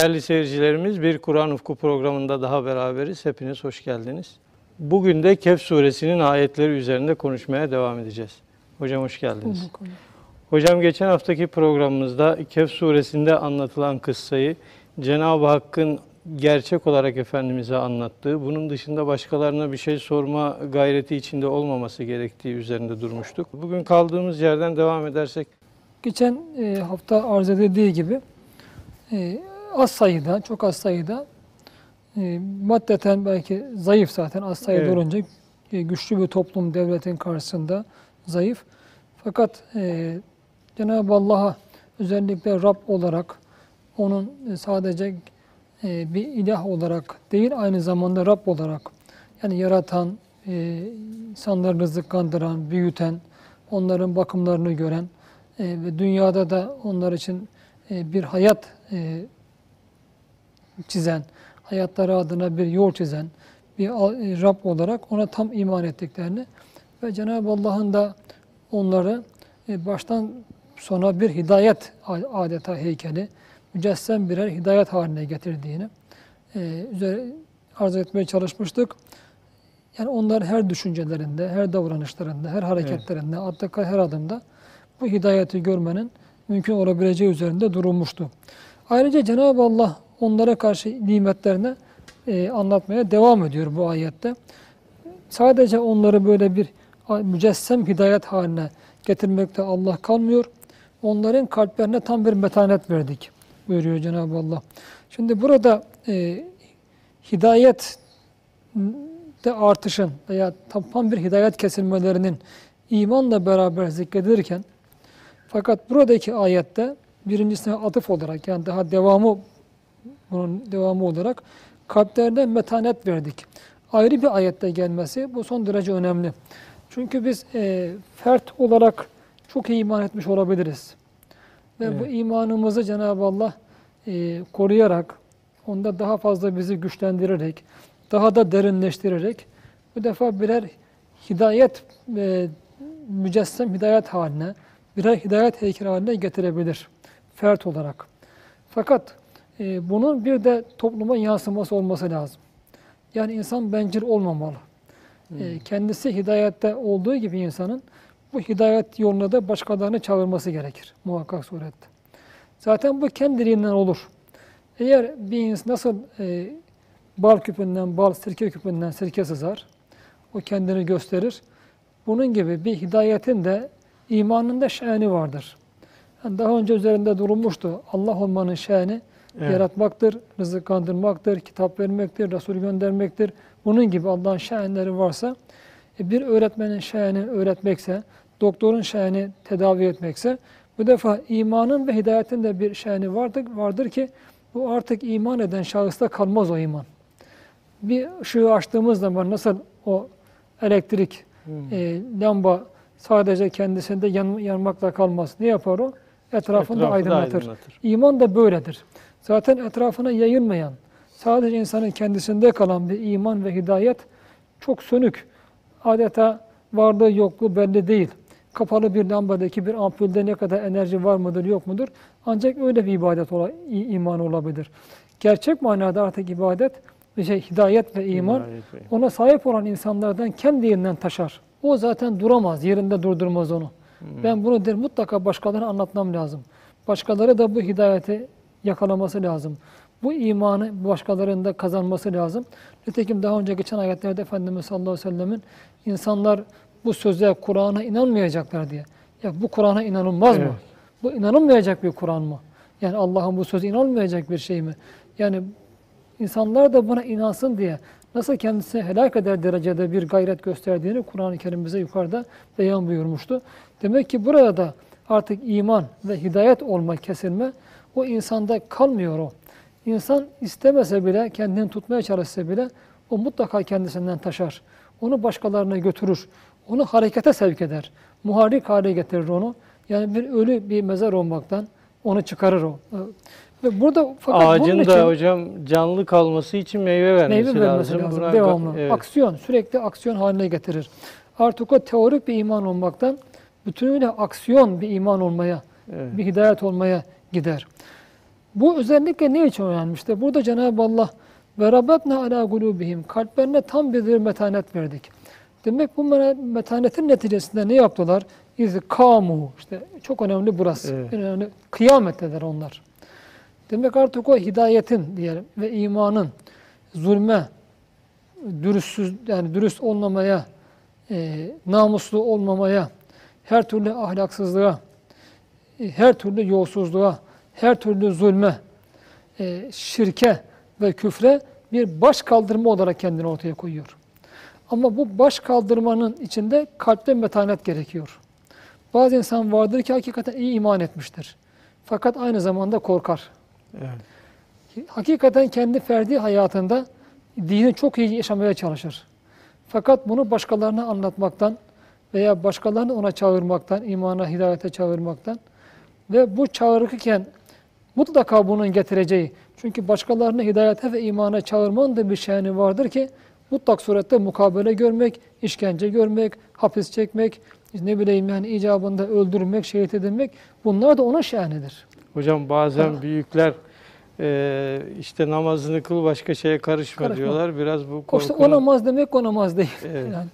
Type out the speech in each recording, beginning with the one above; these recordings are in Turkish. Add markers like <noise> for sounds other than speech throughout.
Değerli seyircilerimiz bir Kur'an Ufku programında daha beraberiz. Hepiniz hoş geldiniz. Bugün de Kehf suresinin ayetleri üzerinde konuşmaya devam edeceğiz. Hocam hoş geldiniz. Hocam geçen haftaki programımızda Kehf suresinde anlatılan kıssayı Cenab-ı Hakk'ın gerçek olarak Efendimiz'e anlattığı, bunun dışında başkalarına bir şey sorma gayreti içinde olmaması gerektiği üzerinde durmuştuk. Bugün kaldığımız yerden devam edersek. Geçen e, hafta arz edildiği gibi e, az sayıda, çok az sayıda e, maddeten belki zayıf zaten az sayıda Evet. olunca e, güçlü bir toplum devletin karşısında zayıf. Fakat e, Cenab-ı Allah'a özellikle Rab olarak onun sadece e, bir ilah olarak değil aynı zamanda Rab olarak yani yaratan, e, insanları rızıklandıran, büyüten, onların bakımlarını gören e, ve dünyada da onlar için e, bir hayat e, çizen, hayatları adına bir yol çizen bir e, Rab olarak ona tam iman ettiklerini ve Cenab-ı Allah'ın da onları e, baştan sona bir hidayet adeta heykeli, mücessem birer hidayet haline getirdiğini e, üzere arz etmeye çalışmıştık. Yani onlar her düşüncelerinde, her davranışlarında, her hareketlerinde, attıkları her adımda bu hidayeti görmenin mümkün olabileceği üzerinde durulmuştu. Ayrıca Cenab-ı Allah onlara karşı nimetlerini e, anlatmaya devam ediyor bu ayette. Sadece onları böyle bir mücessem hidayet haline getirmekte Allah kalmıyor. Onların kalplerine tam bir metanet verdik buyuruyor Cenab-ı Allah. Şimdi burada e, hidayet de artışın veya tam bir hidayet kesilmelerinin imanla beraber zikredilirken fakat buradaki ayette birincisine atıf olarak yani daha devamı bunun devamı olarak kalplerine metanet verdik. Ayrı bir ayette gelmesi bu son derece önemli. Çünkü biz e, fert olarak çok iyi iman etmiş olabiliriz. Ve bu Evet. imanımızı Cenab-ı Allah e, koruyarak, onda daha fazla bizi güçlendirerek, daha da derinleştirerek bu defa birer hidayet e, mücessem hidayet haline, birer hidayet heykeli haline getirebilir fert olarak. Fakat e, bunun bir de topluma yansıması olması lazım. Yani insan bencil olmamalı. E, kendisi hidayette olduğu gibi insanın bu hidayet yoluna da başkalarını çağırması gerekir muhakkak surette. Zaten bu kendiliğinden olur. Eğer bir insan nasıl e, bal küpünden bal, sirke küpünden sirke sızar, o kendini gösterir. Bunun gibi bir hidayetin de imanın da şani vardır. Yani daha önce üzerinde durulmuştu. Allah olmanın şani Evet. yaratmaktır, rızıklandırmaktır, kitap vermektir, Resul göndermektir. Bunun gibi Allah'ın şahinleri varsa e, bir öğretmenin şahini öğretmekse, doktorun şahini tedavi etmekse bu defa imanın ve hidayetin de bir şahini vardır, vardır ki bu artık iman eden şahısta kalmaz o iman. Bir ışığı açtığımız zaman nasıl o elektrik, e, lamba sadece kendisinde yan, yanmakla kalmaz. Ne yapar o? Etrafını da Etrafı aydınlatır. aydınlatır. İman da böyledir. Zaten etrafına yayılmayan, sadece insanın kendisinde kalan bir iman ve hidayet çok sönük. Adeta varlığı yokluğu belli değil. Kapalı bir lambadaki bir ampulde ne kadar enerji var mıdır yok mudur? Ancak öyle bir ibadet ola, iman olabilir. Gerçek manada artık ibadet, şey hidayet ve iman ona sahip olan insanlardan kendiliğinden taşar. O zaten duramaz, yerinde durdurmaz onu. Ben bunu der mutlaka başkalarına anlatmam lazım. Başkaları da bu hidayeti yakalaması lazım. Bu imanı başkalarının da kazanması lazım. Nitekim daha önce geçen ayetlerde Efendimiz sallallahu aleyhi ve sellemin insanlar bu söze, Kur'an'a inanmayacaklar diye. Ya bu Kur'an'a inanılmaz mı? Evet. Bu inanılmayacak bir Kur'an mı? Yani Allah'ın bu sözü inanılmayacak bir şey mi? Yani insanlar da buna inansın diye nasıl kendisini helak eder derecede bir gayret gösterdiğini Kur'an-ı Kerim bize yukarıda beyan buyurmuştu. Demek ki burada da artık iman ve hidayet olma, kesilme o insanda kalmıyor o. İnsan istemese bile, kendini tutmaya çalışsa bile o mutlaka kendisinden taşar. Onu başkalarına götürür. Onu harekete sevk eder. Muharrik hale getirir onu. Yani bir ölü bir mezar olmaktan onu çıkarır o. Ve burada fakat bunun Ağacın için da hocam canlı kalması için meyve vermesi, meyve vermesi lazım. lazım. Buna- devamlı. Evet. Aksiyon, sürekli aksiyon haline getirir. Artık o teorik bir iman olmaktan bütünüyle aksiyon bir iman olmaya, Evet. bir hidayet olmaya gider. Bu özellikle ne için önemli? İşte burada Cenab-ı Allah ve rabbetna ala gulubihim kalplerine tam bir metanet verdik. Demek bu metanetin neticesinde ne yaptılar? İz kamu. İşte çok önemli burası. Evet. Önemli. Kıyametteler onlar. Demek artık o hidayetin diyelim ve imanın zulme, dürüstsüz yani dürüst olmamaya, e, namuslu olmamaya, her türlü ahlaksızlığa, her türlü yolsuzluğa, her türlü zulme, e, şirke ve küfre bir baş kaldırma olarak kendini ortaya koyuyor. Ama bu baş kaldırmanın içinde kalpte metanet gerekiyor. Bazı insan vardır ki hakikaten iyi iman etmiştir. Fakat aynı zamanda korkar. Evet. Hakikaten kendi ferdi hayatında dini çok iyi yaşamaya çalışır. Fakat bunu başkalarına anlatmaktan veya başkalarını ona çağırmaktan, imana, hidayete çağırmaktan ve bu çağırırken mutlaka bunun getireceği, çünkü başkalarını hidayete ve imana çağırmanın da bir şeyini vardır ki mutlak surette mukabele görmek, işkence görmek, hapis çekmek, ne bileyim yani icabında öldürmek, şehit edilmek bunlar da onun şanidir. Hocam bazen Ha. büyükler e, işte namazını kıl başka şeye karışma, Karışma. diyorlar. Biraz bu O işte korkunun... o namaz demek o namaz değil. Evet. <laughs> Yani.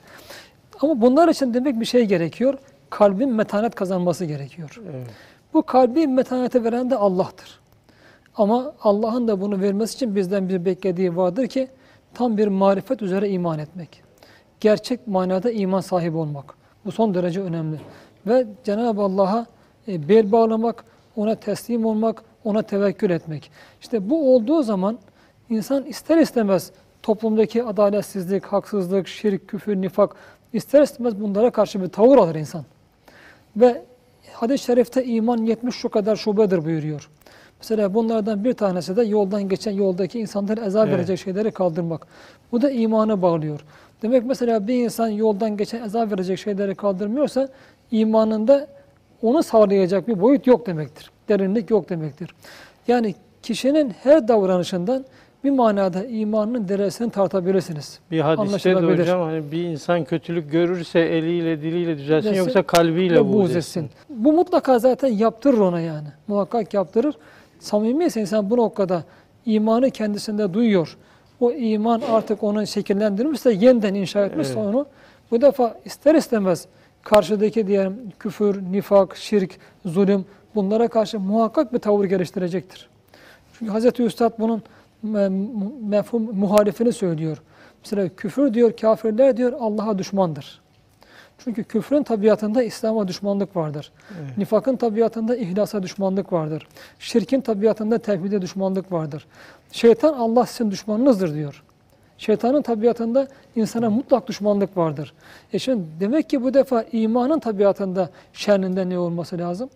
Ama bunlar için demek bir şey gerekiyor. Kalbin metanet kazanması gerekiyor. Evet. Bu kalbi metanete veren de Allah'tır. Ama Allah'ın da bunu vermesi için bizden bir beklediği vardır ki tam bir marifet üzere iman etmek. Gerçek manada iman sahibi olmak. Bu son derece önemli. Ve Cenab-ı Allah'a e, bel bağlamak, ona teslim olmak, ona tevekkül etmek. İşte bu olduğu zaman insan ister istemez toplumdaki adaletsizlik, haksızlık, şirk, küfür, nifak ister istemez bunlara karşı bir tavır alır insan. Ve hadis-i şerifte iman 70 şu kadar şubedir buyuruyor. Mesela bunlardan bir tanesi de yoldan geçen yoldaki insanlara eza Evet. verecek şeyleri kaldırmak. Bu da imanı bağlıyor. Demek mesela bir insan yoldan geçen eza verecek şeyleri kaldırmıyorsa imanında onu sağlayacak bir boyut yok demektir. Derinlik yok demektir. Yani kişinin her davranışından bir manada imanının derecesini tartabilirsiniz. Bir hadiste de hocam hani bir insan kötülük görürse eliyle diliyle düzelsin Düzelsin yoksa kalbiyle buğz etsin. Bu mutlaka zaten yaptırır ona yani. Muhakkak yaptırır. Samimiyse insan bu noktada imanı kendisinde duyuyor. O iman artık onu şekillendirmişse, yeniden inşa etmişse Evet. onu bu defa ister istemez karşıdaki diyelim küfür, nifak, şirk, zulüm bunlara karşı muhakkak bir tavır geliştirecektir. Çünkü Hazreti Üstad bunun mefhum muhalifini söylüyor. Mesela küfür diyor, kafirler diyor Allah'a düşmandır. Çünkü küfrün tabiatında İslam'a düşmanlık vardır. Evet. Nifakın tabiatında ihlasa düşmanlık vardır. Şirkin tabiatında tevhide düşmanlık vardır. Şeytan Allah sizin düşmanınızdır diyor. Şeytanın tabiatında insana mutlak düşmanlık vardır. E şimdi demek ki bu defa imanın tabiatında şerrinde ne olması lazım?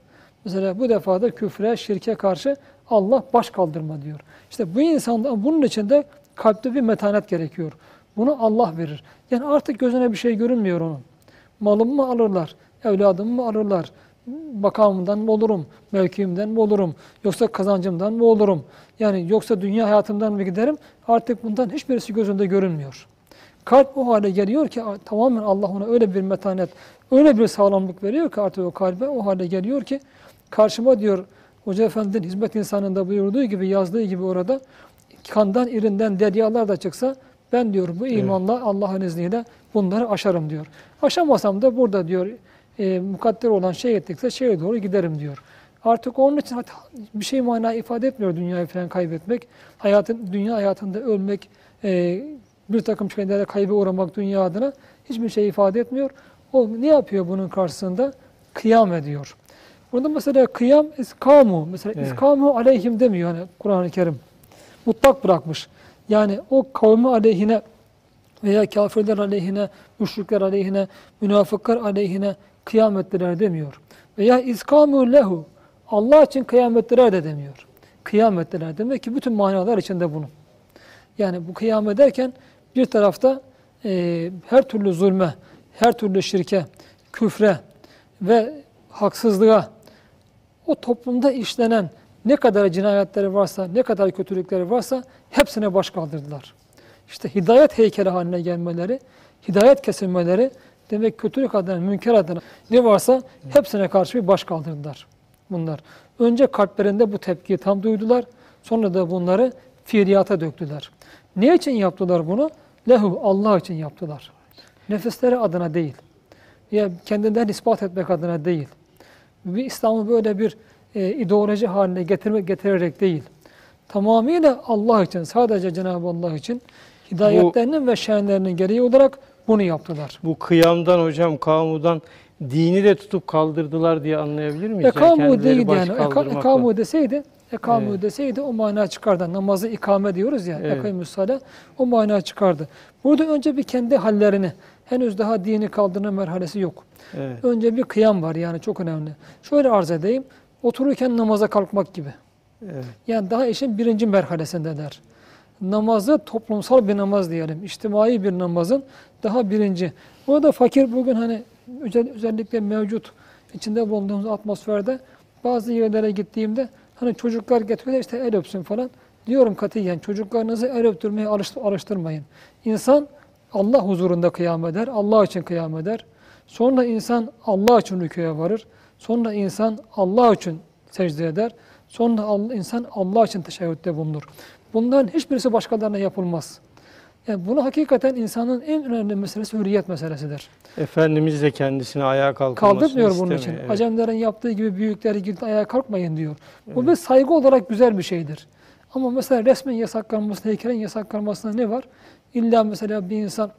Mesela bu defa da küfre, şirke karşı Allah baş kaldırma diyor. İşte bu insanda bunun içinde kalpte bir metanet gerekiyor. Bunu Allah verir. Yani artık gözüne bir şey görünmüyor onun. Malımı mı alırlar, evladımı mı alırlar, makamımdan mı olurum, mevkiimden mi olurum, yoksa kazancımdan mı olurum? Yani yoksa dünya hayatımdan mı giderim? Artık bundan hiçbirisi gözünde görünmüyor. Kalp o hale geliyor ki tamamen Allah ona öyle bir metanet, öyle bir sağlamlık veriyor ki artık o kalbe o hale geliyor ki karşıma diyor Hoca Efendi'nin hizmet insanında buyurduğu gibi yazdığı gibi orada kandan irinden deryalar da çıksa ben diyor bu imanla Allah'ın izniyle bunları aşarım diyor. Aşamasam da burada diyor e, mukadder olan şey ettikse şeye doğru giderim diyor. Artık onun için bir şey mana ifade etmiyor dünyayı falan kaybetmek. Hayatın, dünya hayatında ölmek, e, bir takım şeylere kaybı uğramak dünya adına hiçbir şey ifade etmiyor. O ne yapıyor bunun karşısında? Kıyam ediyor. Burada mesela kıyam iskamu. Mesela Evet. iskamu aleyhim demiyor hani Kur'an-ı Kerim. Mutlak bırakmış. Yani o kavmi aleyhine veya kafirler aleyhine, müşrikler aleyhine, münafıklar aleyhine kıyam ettiler demiyor. Veya iskamu lehu. Allah için kıyam ettiler de demiyor. Kıyam ettiler. Demek ki bütün manalar içinde bunun. Yani bu kıyam ederken bir tarafta e, her türlü zulme, her türlü şirke, küfre ve haksızlığa o toplumda işlenen ne kadar cinayetleri varsa, ne kadar kötülükleri varsa hepsine baş kaldırdılar. İşte hidayet heykeli haline gelmeleri, hidayet kesilmeleri demek kötülük adına, münker adına ne varsa hepsine karşı bir baş kaldırdılar bunlar. Önce kalplerinde bu tepkiyi tam duydular. Sonra da bunları fiiliyata döktüler. Ne için yaptılar bunu? Lehu Allah için yaptılar. Nefisleri adına değil. Ya kendinden ispat etmek adına değil. Bir İslam'ı böyle bir e, ideoloji haline getirmek getirerek değil. Tamamıyla Allah için, sadece Cenab-ı Allah için hidayetlerinin ve şenlerinin gereği olarak bunu yaptılar. Bu kıyamdan hocam, kamudan dini de tutup kaldırdılar diye anlayabilir miyiz? Yani Ekamu yani. Eka, kaldırmakla. ekamu deseydi, ekamu Evet. deseydi o mana çıkardı. Namazı ikame diyoruz ya, Evet. müsale, o mana çıkardı. Burada önce bir kendi hallerini, henüz daha dini kaldırma merhalesi yok. Evet. Önce bir kıyam var yani çok önemli. Şöyle arz edeyim, otururken namaza kalkmak gibi. Evet. Yani daha işin birinci merhalesindeler. Namazı toplumsal bir namaz diyelim. içtimai bir namazın daha birinci. Orada fakir bugün hani özel, özellikle mevcut içinde bulunduğumuz atmosferde bazı yerlere gittiğimde hani çocuklar getiriyorlar işte el öpsün falan. Diyorum katiyen çocuklarınızı el öptürmeye alıştı- alıştırmayın. İnsan Allah huzurunda kıyam eder, Allah için kıyam eder. Sonra insan Allah için rüküye varır. Sonra insan Allah için secde eder. Sonra insan Allah için teşebbütte bulunur. Bunların hiçbirisi başkalarına yapılmaz. Yani bunu hakikaten insanın en önemli meselesi hürriyet meselesidir. Efendimiz de kendisini ayağa kalkılmasını Kaldırmıyor bunun için. Evet. Acemlerin yaptığı gibi büyükleri gidip ayağa kalkmayın diyor. Bu bir saygı olarak güzel bir şeydir. Ama mesela resmen yasaklanması, heykelin yasaklanmasında ne var? İlla mesela bir insan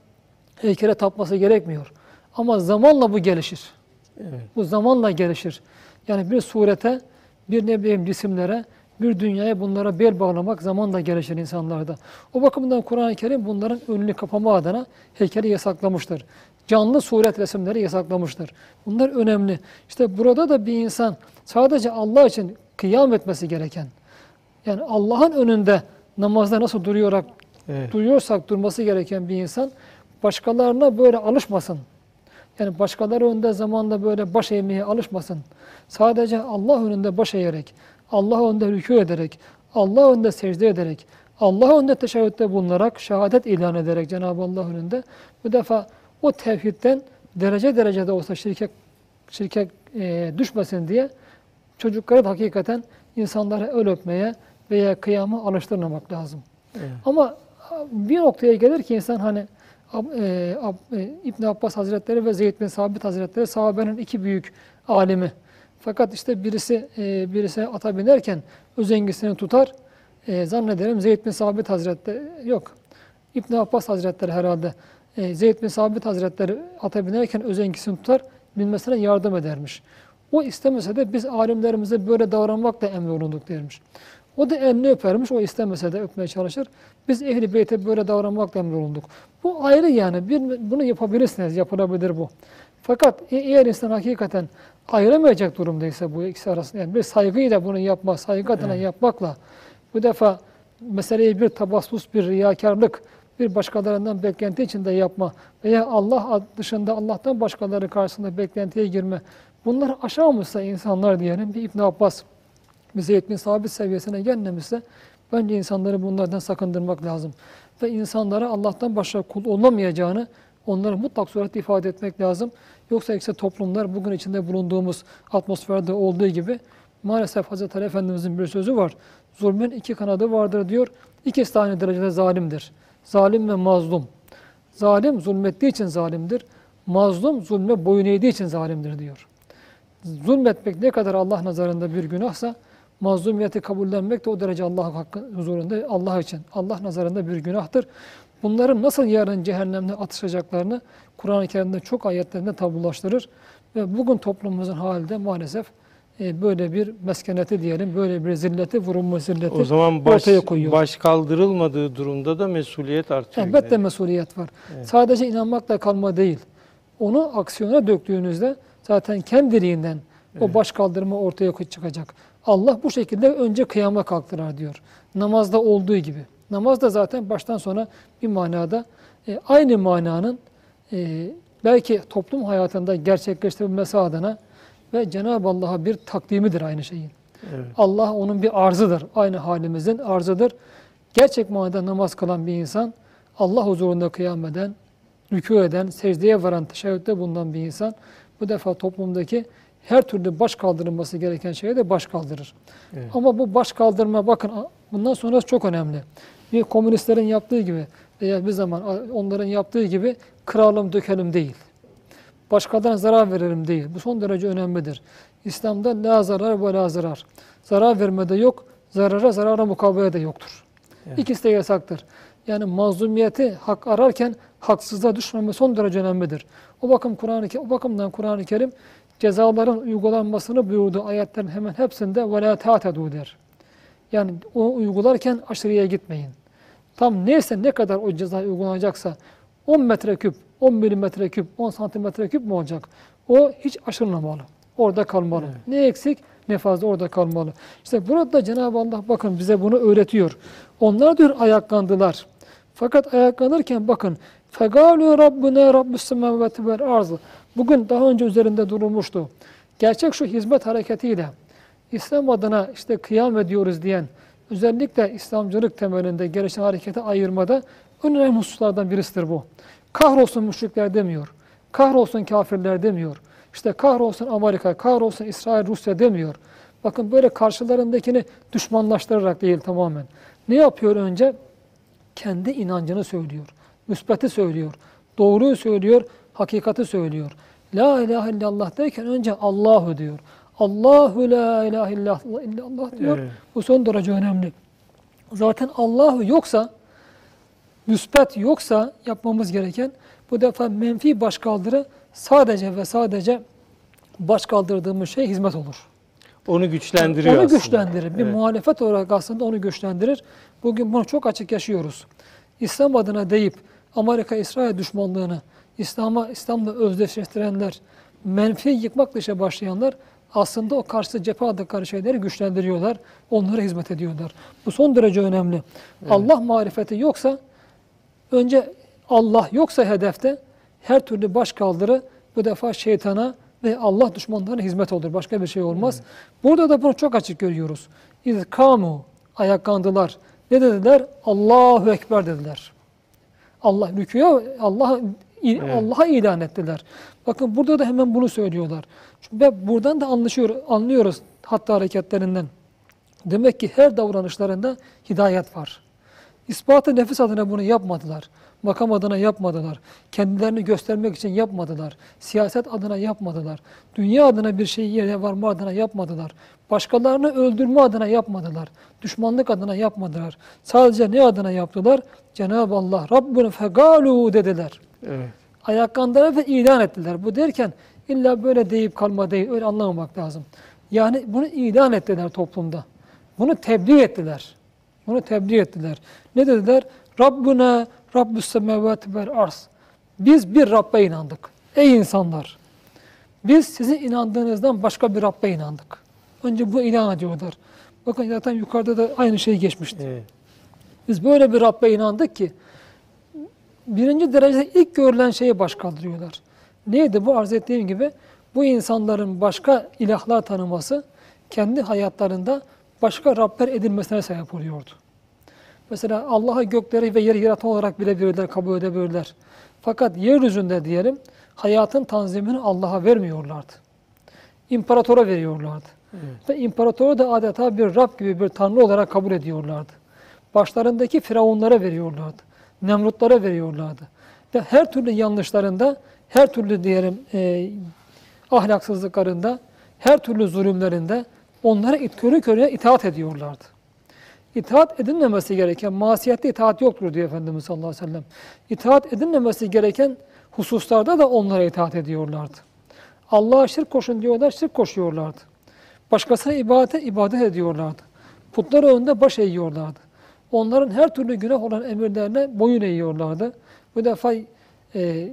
heykele tapması gerekmiyor. Ama zamanla bu gelişir. Evet. Bu zamanla gelişir. Yani bir surete, bir ne bileyim cisimlere, bir dünyaya bunlara bel bağlamak zamanla gelişir insanlarda. O bakımdan Kur'an-ı Kerim bunların önünü kapama adına heykeli yasaklamıştır. Canlı suret resimleri yasaklamıştır. Bunlar önemli. İşte burada da bir insan sadece Allah için kıyam etmesi gereken, yani Allah'ın önünde namazda nasıl duruyorak Evet. duyuyorsak durması gereken bir insan başkalarına böyle alışmasın. Yani başkaları önünde zamanla böyle baş eğmeye alışmasın. Sadece Allah önünde baş eğerek, Allah önünde rükû ederek, Allah önünde secde ederek, Allah önünde teşebbütte bulunarak, şehadet ilan ederek Cenab-ı Allah önünde bu defa o tevhidden derece derecede olsa şirke, şirke e, düşmesin diye çocukları da hakikaten insanlara öl öpmeye veya kıyama alıştırmamak lazım. Evet. Ama bir noktaya gelir ki insan hani e, e, İbn Abbas Hazretleri ve Zeyd bin Sabit Hazretleri sahabenin iki büyük alimi. Fakat işte birisi e, birisi ata binerken özengisini tutar. E, zannederim Zeyd bin Sabit Hazretleri yok. İbn Abbas Hazretleri herhalde. E, Zeyd bin Sabit Hazretleri ata binerken özengisini tutar, binmesine yardım edermiş. O istemese de biz alimlerimize böyle davranmakla emrolunduk dermiş. O da elini öpermiş, o istemese de öpmeye çalışır. Biz ehli beyte böyle davranmakla emrolunduk. Bu ayrı yani. Bir, bunu yapabilirsiniz, yapılabilir bu. Fakat e- eğer insan hakikaten ayıramayacak durumdaysa bu ikisi arasında, yani bir saygıyla bunu yapmak, saygı adına yapmakla bu defa meseleyi bir tabassus, bir riyakarlık, bir başkalarından beklenti içinde yapma veya Allah dışında Allah'tan başkaları karşısında beklentiye girme. Bunlar aşağımışsa insanlar diyelim bir İbn Abbas, bir Zeyd bin Sabit seviyesine gelmemişse bence insanları bunlardan sakındırmak lazım. Ve insanlara Allah'tan başka kul olamayacağını onlara mutlak surette ifade etmek lazım. Yoksa ise toplumlar bugün içinde bulunduğumuz atmosferde olduğu gibi maalesef Hazreti Ali Efendimizin bir sözü var. Zulmün iki kanadı vardır diyor. İkisi aynı derecede zalimdir. Zalim ve mazlum. Zalim zulmettiği için zalimdir. Mazlum zulme boyun eğdiği için zalimdir diyor. Zulmetmek ne kadar Allah nazarında bir günahsa mazlumiyeti kabullenmek de o derece Allah hakkı huzurunda Allah için Allah nazarında bir günahtır. Bunların nasıl yarın cehennemde atışacaklarını Kur'an-ı Kerim'de çok ayetlerinde tabulaştırır ve bugün toplumumuzun halinde maalesef e, böyle bir meskeneti diyelim, böyle bir zilleti, vurulma zilleti O zaman baş, ortaya koyuyor. baş kaldırılmadığı durumda da mesuliyet artıyor. Elbette yine. mesuliyet var. Evet. Sadece inanmakla kalma değil. Onu aksiyona döktüğünüzde zaten kendiliğinden o baş kaldırma ortaya çıkacak. Allah bu şekilde önce kıyama kalktırar diyor. Namazda olduğu gibi. Namaz da zaten baştan sona bir manada e, aynı mananın e, belki toplum hayatında gerçekleştirilmesi adına ve Cenab-ı Allah'a bir takdimidir aynı şeyin. Evet. Allah onun bir arzıdır. Aynı halimizin arzıdır. Gerçek manada namaz kılan bir insan Allah huzurunda kıyam eden, rükû eden, secdeye varan, teşebbütte bulunan bir insan bu defa toplumdaki her türlü baş kaldırılması gereken şeye de baş kaldırır. Evet. Ama bu baş kaldırma bakın bundan sonrası çok önemli. Bir komünistlerin yaptığı gibi veya bir zaman onların yaptığı gibi kıralım dökelim değil. Başkalarına zarar verelim değil. Bu son derece önemlidir. İslam'da la zarar ve la zarar. Zarar vermede yok, zarara zarara mukabele de yoktur. Evet. İkisi de yasaktır. Yani mazlumiyeti hak ararken haksızlığa düşmeme son derece önemlidir. O bakım Kur'an-ı o bakımdan Kur'an-ı Kerim cezaların uygulanmasını buyurduğu ayetlerin hemen hepsinde ve la ta'tedu der. Yani o uygularken aşırıya gitmeyin. Tam neyse ne kadar o ceza uygulanacaksa 10 metreküp, 10 milimetre küp, 10 santimetre küp mü olacak? O hiç aşırılmamalı. Orada kalmalı. Evet. Ne eksik ne fazla orada kalmalı. İşte burada Cenab-ı Allah bakın bize bunu öğretiyor. Onlar diyor ayaklandılar. Fakat ayaklanırken bakın فَقَالُوا رَبُّنَا رَبُّ السَّمَاوَاتِ وَالْاَرْضِ Bugün daha önce üzerinde durulmuştu. Gerçek şu hizmet hareketiyle İslam adına işte kıyam ediyoruz diyen özellikle İslamcılık temelinde gelişen harekete ayırmada önemli hususlardan birisidir bu. Kahrolsun müşrikler demiyor. Kahrolsun kafirler demiyor. İşte kahrolsun Amerika, kahrolsun İsrail, Rusya demiyor. Bakın böyle karşılarındakini düşmanlaştırarak değil tamamen. Ne yapıyor önce? Kendi inancını söylüyor. Müsbeti söylüyor. Doğruyu söylüyor, hakikati söylüyor. La ilahe illallah derken önce Allahu diyor. Allahu la ilahe illallah diyor. Evet. Bu son derece önemli. Zaten Allahu yoksa, müsbet yoksa yapmamız gereken bu defa menfi başkaldırı sadece ve sadece başkaldırdığımız şey hizmet olur. Onu güçlendiriyor Onu aslında. güçlendirir. Bir Evet. muhalefet olarak aslında onu güçlendirir. Bugün bunu çok açık yaşıyoruz. İslam adına deyip Amerika İsrail düşmanlığını İslam'a İslam'la özdeşleştirenler, menfi yıkmak dışa başlayanlar aslında o karşı cephe aldıkları şeyleri güçlendiriyorlar. Onlara hizmet ediyorlar. Bu son derece önemli. Allah marifeti yoksa önce Allah yoksa hedefte her türlü baş kaldırı bu defa şeytana ve Allah düşmanlarına hizmet olur. Başka bir şey olmaz. Burada da bunu çok açık görüyoruz. İzkamu ayaklandılar. Ne dediler? Allahu Ekber dediler. Allah rüküye Allah Evet. Allah'a ilan ettiler. Bakın burada da hemen bunu söylüyorlar. Ve buradan da anlaşıyor, anlıyoruz hatta hareketlerinden. Demek ki her davranışlarında hidayet var. İspatı nefis adına bunu yapmadılar. Makam adına yapmadılar. Kendilerini göstermek için yapmadılar. Siyaset adına yapmadılar. Dünya adına bir şey yere varma adına yapmadılar. Başkalarını öldürme adına yapmadılar. Düşmanlık adına yapmadılar. Sadece ne adına yaptılar? Cenab-ı Allah Rabbuna fegalu dediler. Evet. Ayaklandılar ve ilan ettiler. Bu derken illa böyle deyip kalma değil. Öyle anlamamak lazım. Yani bunu ilan ettiler toplumda. Bunu tebliğ ettiler. Bunu tebliğ ettiler. Ne dediler? Rabbuna Rabbus semavati vel arz. Biz bir Rabbe inandık. Ey insanlar! Biz sizin inandığınızdan başka bir Rabbe inandık. Önce bu ilan ediyorlar. Bakın zaten yukarıda da aynı şey geçmişti. Evet. Biz böyle bir Rabbe inandık ki birinci derecede ilk görülen şeyi baş kaldırıyorlar. Neydi bu arz ettiğim gibi? Bu insanların başka ilahlar tanıması kendi hayatlarında başka Rabler edilmesine sebep oluyordu. Mesela Allah'a gökleri ve yeri yaratan olarak bilebilirler, kabul edebilirler. Fakat yeryüzünde diyelim hayatın tanzimini Allah'a vermiyorlardı. İmparatora veriyorlardı. Evet. Ve imparatoru da adeta bir Rab gibi bir tanrı olarak kabul ediyorlardı. Başlarındaki firavunlara veriyorlardı. Nemrutlara veriyorlardı. Ve her türlü yanlışlarında, her türlü diyelim e, ahlaksızlıklarında, her türlü zulümlerinde onlara it, körü körüne itaat ediyorlardı. İtaat edilmemesi gereken, masiyette itaat yoktur diyor Efendimiz sallallahu aleyhi ve sellem. İtaat edilmemesi gereken hususlarda da onlara itaat ediyorlardı. Allah'a şirk koşun diyorlar, şirk koşuyorlardı. Başkasına ibadete ibadet ediyorlardı. Putları önünde baş eğiyorlardı. Onların her türlü günah olan emirlerine boyun eğiyorlardı. Bu defa e,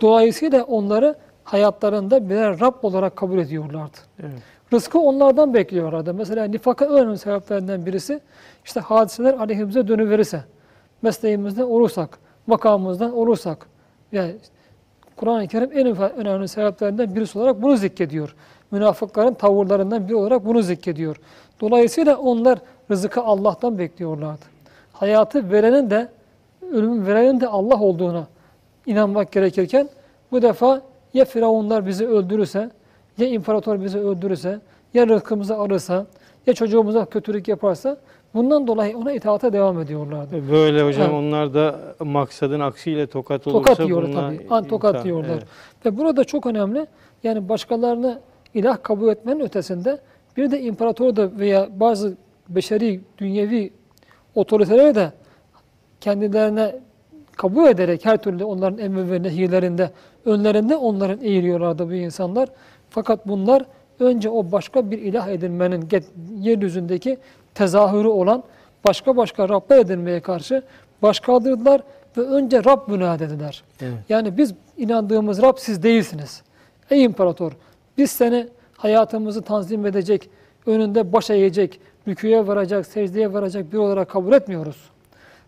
dolayısıyla onları hayatlarında birer Rab olarak kabul ediyorlardı. Evet. Rızkı onlardan bekliyorlardı. Mesela nifaka önemli sebeplerinden birisi işte hadiseler aleyhimize dönüverirse, mesleğimizden olursak, makamımızdan olursak, yani Kur'an-ı Kerim en önemli sebeplerinden birisi olarak bunu zikrediyor. Münafıkların tavırlarından biri olarak bunu zikrediyor. Dolayısıyla onlar rızkı Allah'tan bekliyorlardı. Hayatı verenin de, ölümü verenin de Allah olduğuna inanmak gerekirken bu defa ya Firavunlar bizi öldürürse, ya imparator bizi öldürürse, ya rızkımızı alırsa, ya çocuğumuza kötülük yaparsa bundan dolayı ona itaata devam ediyorlardı. E, Böyle hocam Evet. onlar da maksadın aksiyle tokat olursa Tokat bununla tabii. An tokat imtihan- yiyorlar. Evet. Ve burada çok önemli. Yani başkalarını ilah kabul etmenin ötesinde bir de imparator da veya bazı beşeri, dünyevi otoriteleri de kendilerine kabul ederek her türlü onların emir ve nehirlerinde önlerinde onların eğiliyorlardı bu insanlar. Fakat bunlar önce o başka bir ilah edinmenin yeryüzündeki tezahürü olan başka başka Rabler edinmeye karşı baş kaldırdılar ve önce Rab bünad dediler. Evet. Yani biz inandığımız Rab siz değilsiniz. Ey imparator biz seni hayatımızı tanzim edecek, önünde baş eğecek, rüküye varacak, secdeye varacak bir olarak kabul etmiyoruz.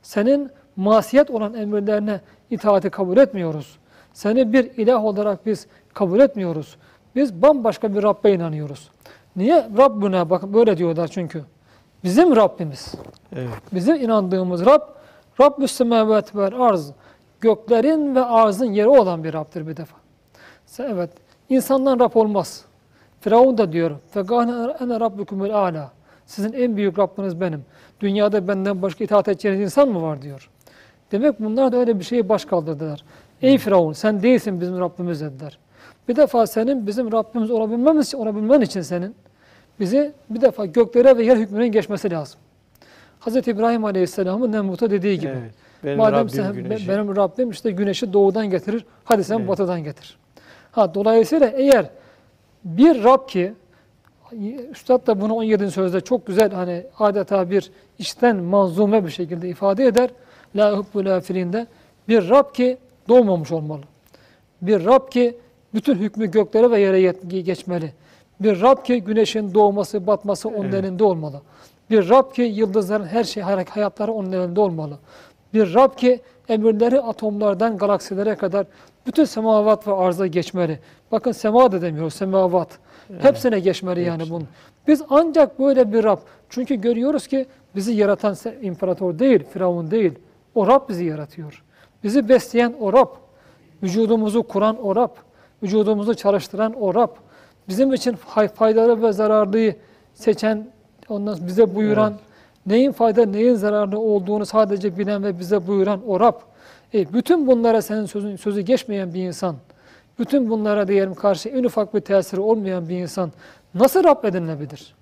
Senin masiyet olan emirlerine itaati kabul etmiyoruz. Seni bir ilah olarak biz kabul etmiyoruz. Biz bambaşka bir Rabbe inanıyoruz. Niye? Rabbuna bakın böyle diyorlar çünkü. Bizim Rabbimiz. Evet. Bizim inandığımız Rab, Rabbü semavati vel arz. Göklerin ve arzın yeri olan bir Rab'dır bir defa. Sen- Evet, insandan Rab olmaz. Firavun da diyor, فَقَانَ اَنَا رَبُّكُمُ الْعَالَى Sizin en büyük Rabbiniz benim. Dünyada benden başka itaat edeceğiniz insan mı var diyor. Demek bunlar da öyle bir şeyi baş kaldırdılar. Ey Firavun sen değilsin bizim Rabbimiz dediler. Bir defa senin bizim Rabbimiz olabilmemiz, olabilmen için senin bizi bir defa göklere ve yer hükmünün geçmesi lazım. Hz. İbrahim Aleyhisselam'ın Nemrut'a dediği gibi. Evet. Benim Madem Rabbim sen, güneşi. benim Rabbim işte güneşi doğudan getirir, hadi sen Evet. batıdan getir. Ha, dolayısıyla eğer bir Rab ki, Üstad da bunu 17. sözde çok güzel hani adeta bir içten manzume bir şekilde ifade eder. La hubbul afilinde bir Rab ki doğmamış olmalı. Bir Rab ki bütün hükmü göklere ve yere geçmeli. Bir Rab ki güneşin doğması, batması onun Evet. elinde olmalı. Bir Rab ki yıldızların her şey, hay- hayatları onun elinde olmalı. Bir Rab ki emirleri atomlardan galaksilere kadar bütün semavat ve arza geçmeli. Bakın sema da demiyoruz, semavat. Hepsine geçmeli yani bunun. Biz ancak böyle bir Rab. Çünkü görüyoruz ki bizi yaratan imparator değil, Firavun değil. O Rab bizi yaratıyor. Bizi besleyen o Rab. Vücudumuzu kuran o Rab. Vücudumuzu çalıştıran o Rab. Bizim için fay- faydalı ve zararlıyı seçen, ondan bize buyuran, neyin fayda neyin zararlı olduğunu sadece bilen ve bize buyuran o Rab. E, bütün bunlara senin sözün, sözü geçmeyen bir insan, bütün bunlara diyelim karşı en ufak bir tesiri olmayan bir insan nasıl Rab edinilebilir?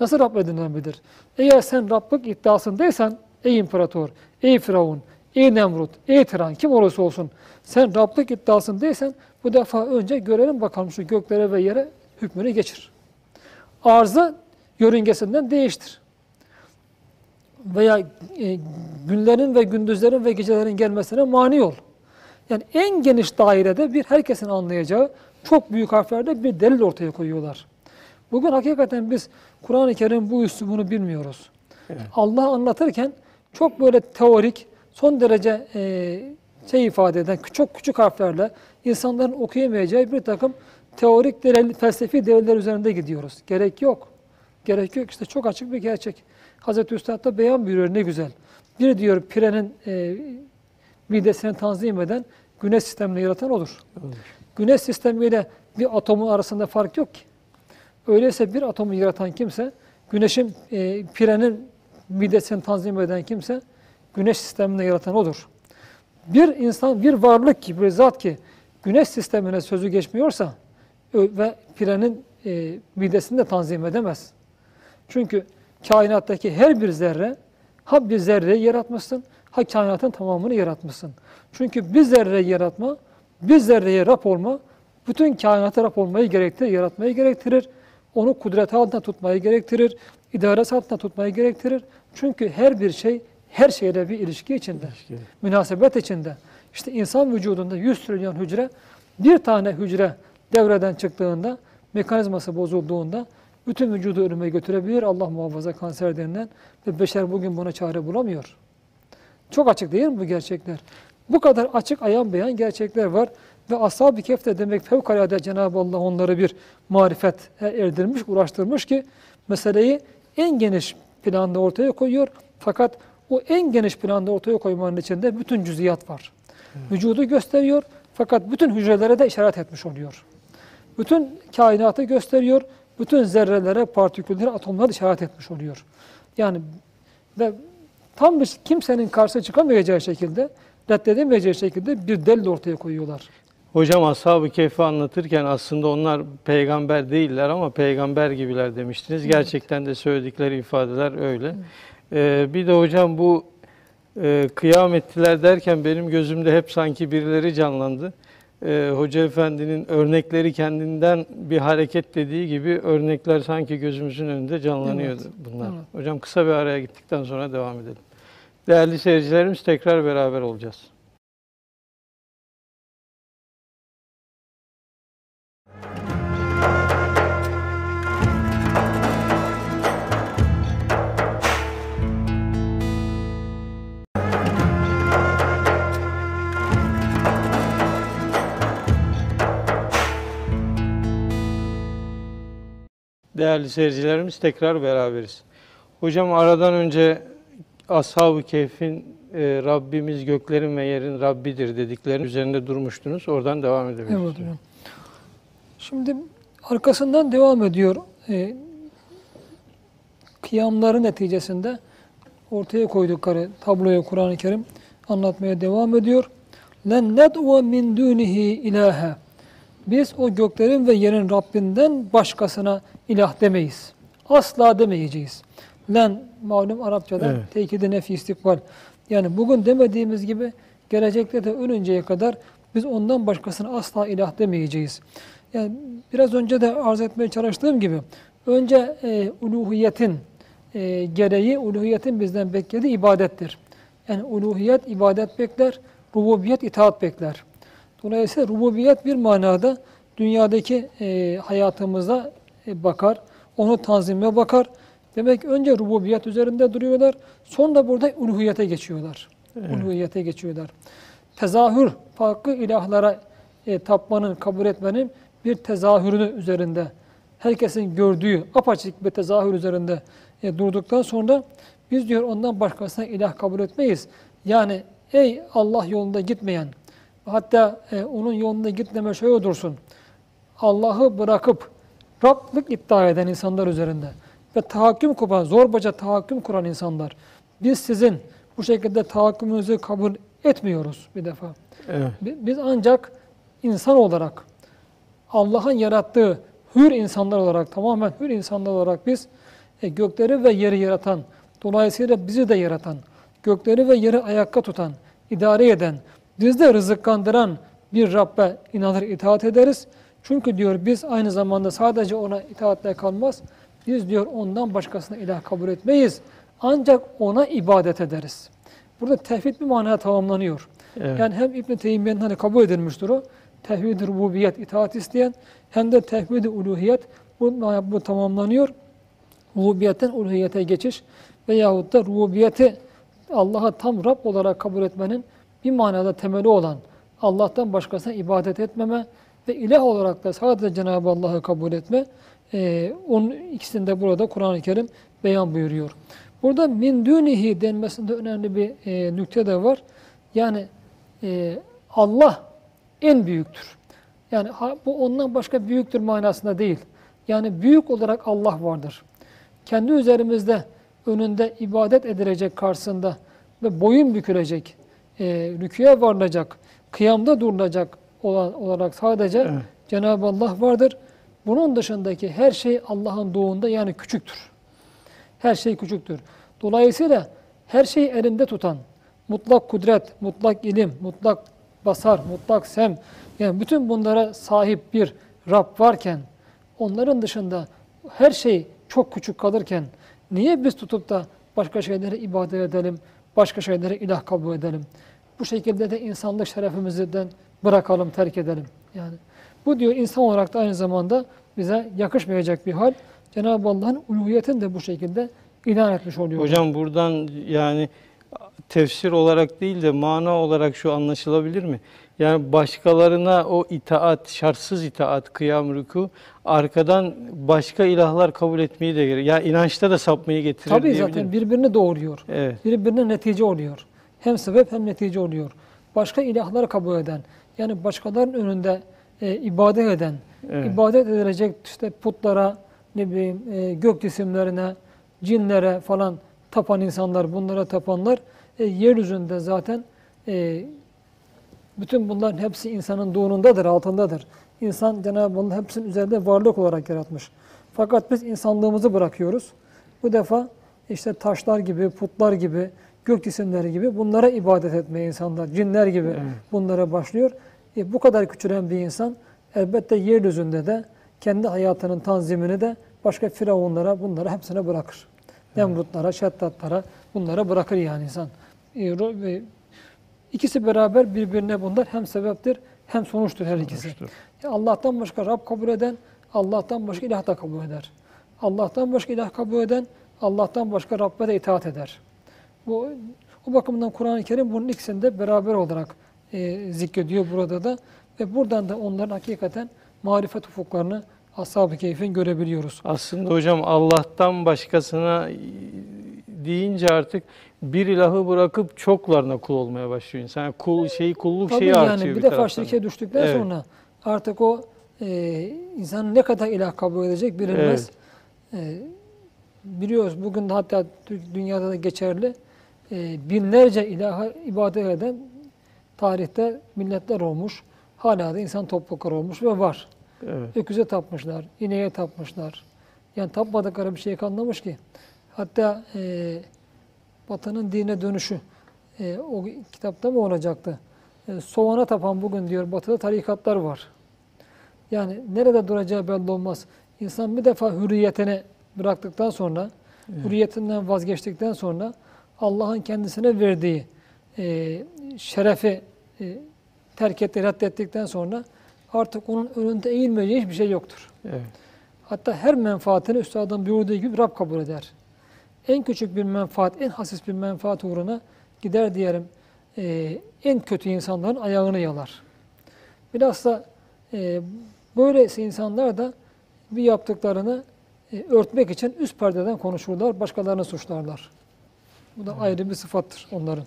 Nasıl Rab edinilebilir? Eğer sen Rablık iddiasındaysan ey imparator, ey Firavun, ey Nemrut, ey Tiran kim olursa olsun sen Rablık iddiasındaysan bu defa önce görelim bakalım şu göklere ve yere hükmünü geçir. Arzı yörüngesinden değiştir. Veya e, günlerin ve gündüzlerin ve gecelerin gelmesine mani ol. Yani en geniş dairede bir herkesin anlayacağı çok büyük harflerde bir delil ortaya koyuyorlar. Bugün hakikaten biz Kur'an-ı Kerim bu üslubunu bilmiyoruz. Evet. Allah anlatırken çok böyle teorik, son derece e, şey ifade eden çok küçük harflerle insanların okuyamayacağı bir takım teorik delil, felsefi deliller üzerinde gidiyoruz. Gerek yok. Gerek yok. İşte çok açık bir gerçek. Hazreti Üstad da beyan buyuruyor ne güzel. Bir diyor pirenin e, midesini tanzim eden güneş sistemini yaratan odur. Olur. Güneş sistemiyle bir atomun arasında fark yok ki. Öyleyse bir atomu yaratan kimse, güneşin e, pirenin midesini tanzim eden kimse, güneş sistemini yaratan odur. Bir insan, bir varlık ki, bir zat ki güneş sistemine sözü geçmiyorsa ve pirenin e, midesini de tanzim edemez. Çünkü kainattaki her bir zerre, ha bir zerreyi yaratmışsın, ha kainatın tamamını yaratmışsın. Çünkü bir zerreyi yaratma, bir zerreye Rab olma, bütün kainata Rab olmayı gerektirir, yaratmayı gerektirir. Onu kudret altında tutmayı gerektirir, idaresi altında tutmayı gerektirir. Çünkü her bir şey, her şeyle bir ilişki içinde, İlişki. münasebet içinde. İşte insan vücudunda 100 trilyon hücre, bir tane hücre devreden çıktığında, mekanizması bozulduğunda bütün vücudu ölüme götürebilir. Allah muhafaza kanser denilen ve beşer bugün buna çare bulamıyor. Çok açık değil mi bu gerçekler? Bu kadar açık ayan beyan gerçekler var. Ve ashab-ı kehf de demek fevkalade Cenab-ı Allah onları bir marifet erdirmiş, uğraştırmış ki meseleyi en geniş planda ortaya koyuyor. Fakat o en geniş planda ortaya koymanın içinde bütün cüziyat var. Vücudu gösteriyor fakat bütün hücrelere de işaret etmiş oluyor. bütün kainatı gösteriyor. Bütün zerrelere, partiküllere, atomlara işaret etmiş oluyor. Yani ve tam bir kimsenin karşısına çıkamayacağı şekilde, reddedemeyeceği şekilde bir delil ortaya koyuyorlar. Hocam Ashab-ı Kehf'i anlatırken aslında onlar peygamber değiller ama peygamber gibiler demiştiniz. Gerçekten de söyledikleri ifadeler öyle. Ee, bir de hocam bu e, kıyam ettiler derken benim gözümde hep sanki birileri canlandı. Ee, Hoca Efendi'nin örnekleri kendinden bir hareket dediği gibi örnekler sanki gözümüzün önünde canlanıyordu Evet, bunlar. evet. Hocam kısa bir araya gittikten sonra devam edelim. Değerli seyircilerimiz tekrar beraber olacağız. Değerli seyircilerimiz tekrar beraberiz. Hocam aradan önce Ashab-ı Kehf'in e, Rabbimiz göklerin ve yerin Rabbidir dediklerinin üzerinde durmuştunuz. Oradan devam edebiliriz. Evet hocam. Şimdi arkasından devam ediyor. Ee, kıyamların neticesinde ortaya koydukları tabloyu Kur'an-ı Kerim anlatmaya devam ediyor. Len ned'u min dunihi ilahe. Biz o göklerin ve yerin Rabbinden başkasına ilah demeyiz. Asla demeyeceğiz. Len malum Arapçada Evet. tekidi nefi istikbal. Yani bugün demediğimiz gibi gelecekte de ölünceye kadar biz ondan başkasına asla ilah demeyeceğiz. Yani biraz önce de arz etmeye çalıştığım gibi önce e, uluhiyetin e, gereği, uluhiyetin bizden beklediği ibadettir. Yani uluhiyet ibadet bekler, rububiyet itaat bekler. Dolayısıyla rububiyet bir manada dünyadaki e, hayatımıza e, bakar, onu tanzime bakar. Demek ki önce rububiyet üzerinde duruyorlar, sonra burada uluhiyete geçiyorlar. Uluhiyete geçiyorlar. Tezahür, farklı ilahlara e, tapmanın, kabul etmenin bir tezahürünü üzerinde, herkesin gördüğü apaçık bir tezahür üzerinde e, durduktan sonra biz diyor ondan başkasına ilah kabul etmeyiz. Yani ey Allah yolunda gitmeyen, hatta e, onun yolunda gitmeme şöyle dursun. Allah'ı bırakıp Rablık iddia eden insanlar üzerinde ve tahakküm kuran, zorbaca tahakküm kuran insanlar. Biz sizin bu şekilde tahakkümünüzü kabul etmiyoruz bir defa. Evet. Bi- Biz ancak insan olarak Allah'ın yarattığı hür insanlar olarak, tamamen hür insanlar olarak biz e, gökleri ve yeri yaratan, dolayısıyla bizi de yaratan, gökleri ve yeri ayakta tutan, idare eden, bizde rızıklandıran bir Rabbe inanır, itaat ederiz. Çünkü diyor biz aynı zamanda sadece ona itaatle kalmaz, biz diyor ondan başkasına ilah kabul etmeyiz. Ancak ona ibadet ederiz. Burada tevhid bir manaya tamamlanıyor. Evet. Yani hem İbn-i Teymiye'nin hani kabul edilmiştir o. Tevhid-i rububiyet, itaat isteyen hem de tevhid-i uluhiyet bu, bu tamamlanıyor. Rububiyetten uluhiyete geçiş veyahut da rububiyeti Allah'a tam Rab olarak kabul etmenin bir manada temeli olan Allah'tan başkasına ibadet etmeme ve ilah olarak da sadece Cenab-ı Allah'ı kabul etme. Ee, onun ikisini burada Kur'an-ı Kerim beyan buyuruyor. Burada min dunihi denmesinde önemli bir e, nükte de var. Yani e, Allah en büyüktür. Yani ha, bu ondan başka büyüktür manasında değil. Yani büyük olarak Allah vardır. Kendi üzerimizde önünde ibadet edilecek karşısında ve boyun bükülecek, e, rüküye varılacak, kıyamda durulacak olan, olarak sadece Evet. Cenab-ı Allah vardır. Bunun dışındaki her şey Allah'ın doğunda yani küçüktür. Her şey küçüktür. Dolayısıyla her şeyi elinde tutan, mutlak kudret, mutlak ilim, mutlak basar, mutlak sem, yani bütün bunlara sahip bir Rab varken, onların dışında her şey çok küçük kalırken, niye biz tutup da başka şeylere ibadet edelim, başka şeylere ilah kabul edelim? Bu şekilde de insanlık şerefimizden bırakalım, terk edelim. Yani bu diyor insan olarak da aynı zamanda bize yakışmayacak bir hal. Cenab-ı Allah'ın uluhiyetini de bu şekilde ilan etmiş oluyor. Hocam buradan yani tefsir olarak değil de mana olarak şu anlaşılabilir mi? Yani başkalarına o itaat, şartsız itaat, kıyam, rükû arkadan başka ilahlar kabul etmeyi de gerek. Ya inançta da sapmayı getirir Tabii zaten birbirini doğuruyor. Evet. Birbirine netice oluyor. Hem sebep hem netice oluyor. Başka ilahlar kabul eden, yani başkalarının önünde e, ibadet eden, Evet. ibadet edilecek işte putlara, ne bileyim e, gök cisimlerine, cinlere falan tapan insanlar, bunlara tapanlar e, yeryüzünde zaten e, bütün bunların hepsi insanın doğrundadır, altındadır. İnsan Cenab-ı Allah hepsinin üzerinde varlık olarak yaratmış. Fakat biz insanlığımızı bırakıyoruz. Bu defa işte taşlar gibi, putlar gibi, gök cisimleri gibi bunlara ibadet etmeye insanlar, cinler gibi Evet. bunlara başlıyor. E, bu kadar küçülen bir insan elbette yeryüzünde de kendi hayatının tanzimini de başka firavunlara, bunlara hepsine bırakır. Nemrutlara, şeddatlara bunlara bırakır yani insan. E, İkisi beraber birbirine bunlar hem sebeptir hem sonuçtur her ikisi. Sonuçtur. Allah'tan başka Rab kabul eden, Allah'tan başka ilah da kabul eder. Allah'tan başka ilah kabul eden, Allah'tan başka Rabbe de itaat eder. Bu o bakımdan Kur'an-ı Kerim bunun ikisini de beraber olarak e, zikrediyor burada da ve buradan da onların hakikaten marifet ufuklarını Ashab-ı Keyf'in görebiliyoruz. Aslında hocam Allah'tan başkasına deyince artık bir ilahı bırakıp çoklarına kul olmaya başlıyor insan. Yani kul şeyi kulluk Tabii şeyi yani artıyor bir bir defa şirke düştükten Evet. sonra artık o e, insan ne kadar ilah kabul edecek bilinmez. E, biliyoruz bugün de hatta dü- dünyada da geçerli e, binlerce ilaha ibadet eden tarihte milletler olmuş. Hala da insan toplulukları olmuş ve var. Evet. Öküze tapmışlar, ineğe tapmışlar. Yani tapmadıkları bir şey kalmamış ki. Hatta e, Batı'nın dine dönüşü e, o kitapta mı olacaktı? E, soğana tapan bugün diyor Batı'da tarikatlar var. Yani nerede duracağı belli olmaz. İnsan bir defa hürriyetini bıraktıktan sonra, hürriyetinden vazgeçtikten sonra Allah'ın kendisine verdiği e, şerefi e, terk etti, reddettikten sonra artık onun önünde eğilmeyeceği hiçbir şey yoktur. Evet. Hatta her menfaatini üstadın buyurduğu gibi Rab kabul eder. En küçük bir menfaat, en hasis bir menfaat uğruna gider diyelim e, en kötü insanların ayağını yalar. Bilhassa e, böylesi insanlar da bir yaptıklarını e, örtmek için üst perdeden konuşurlar, başkalarını suçlarlar. Bu da ayrı bir sıfattır onların.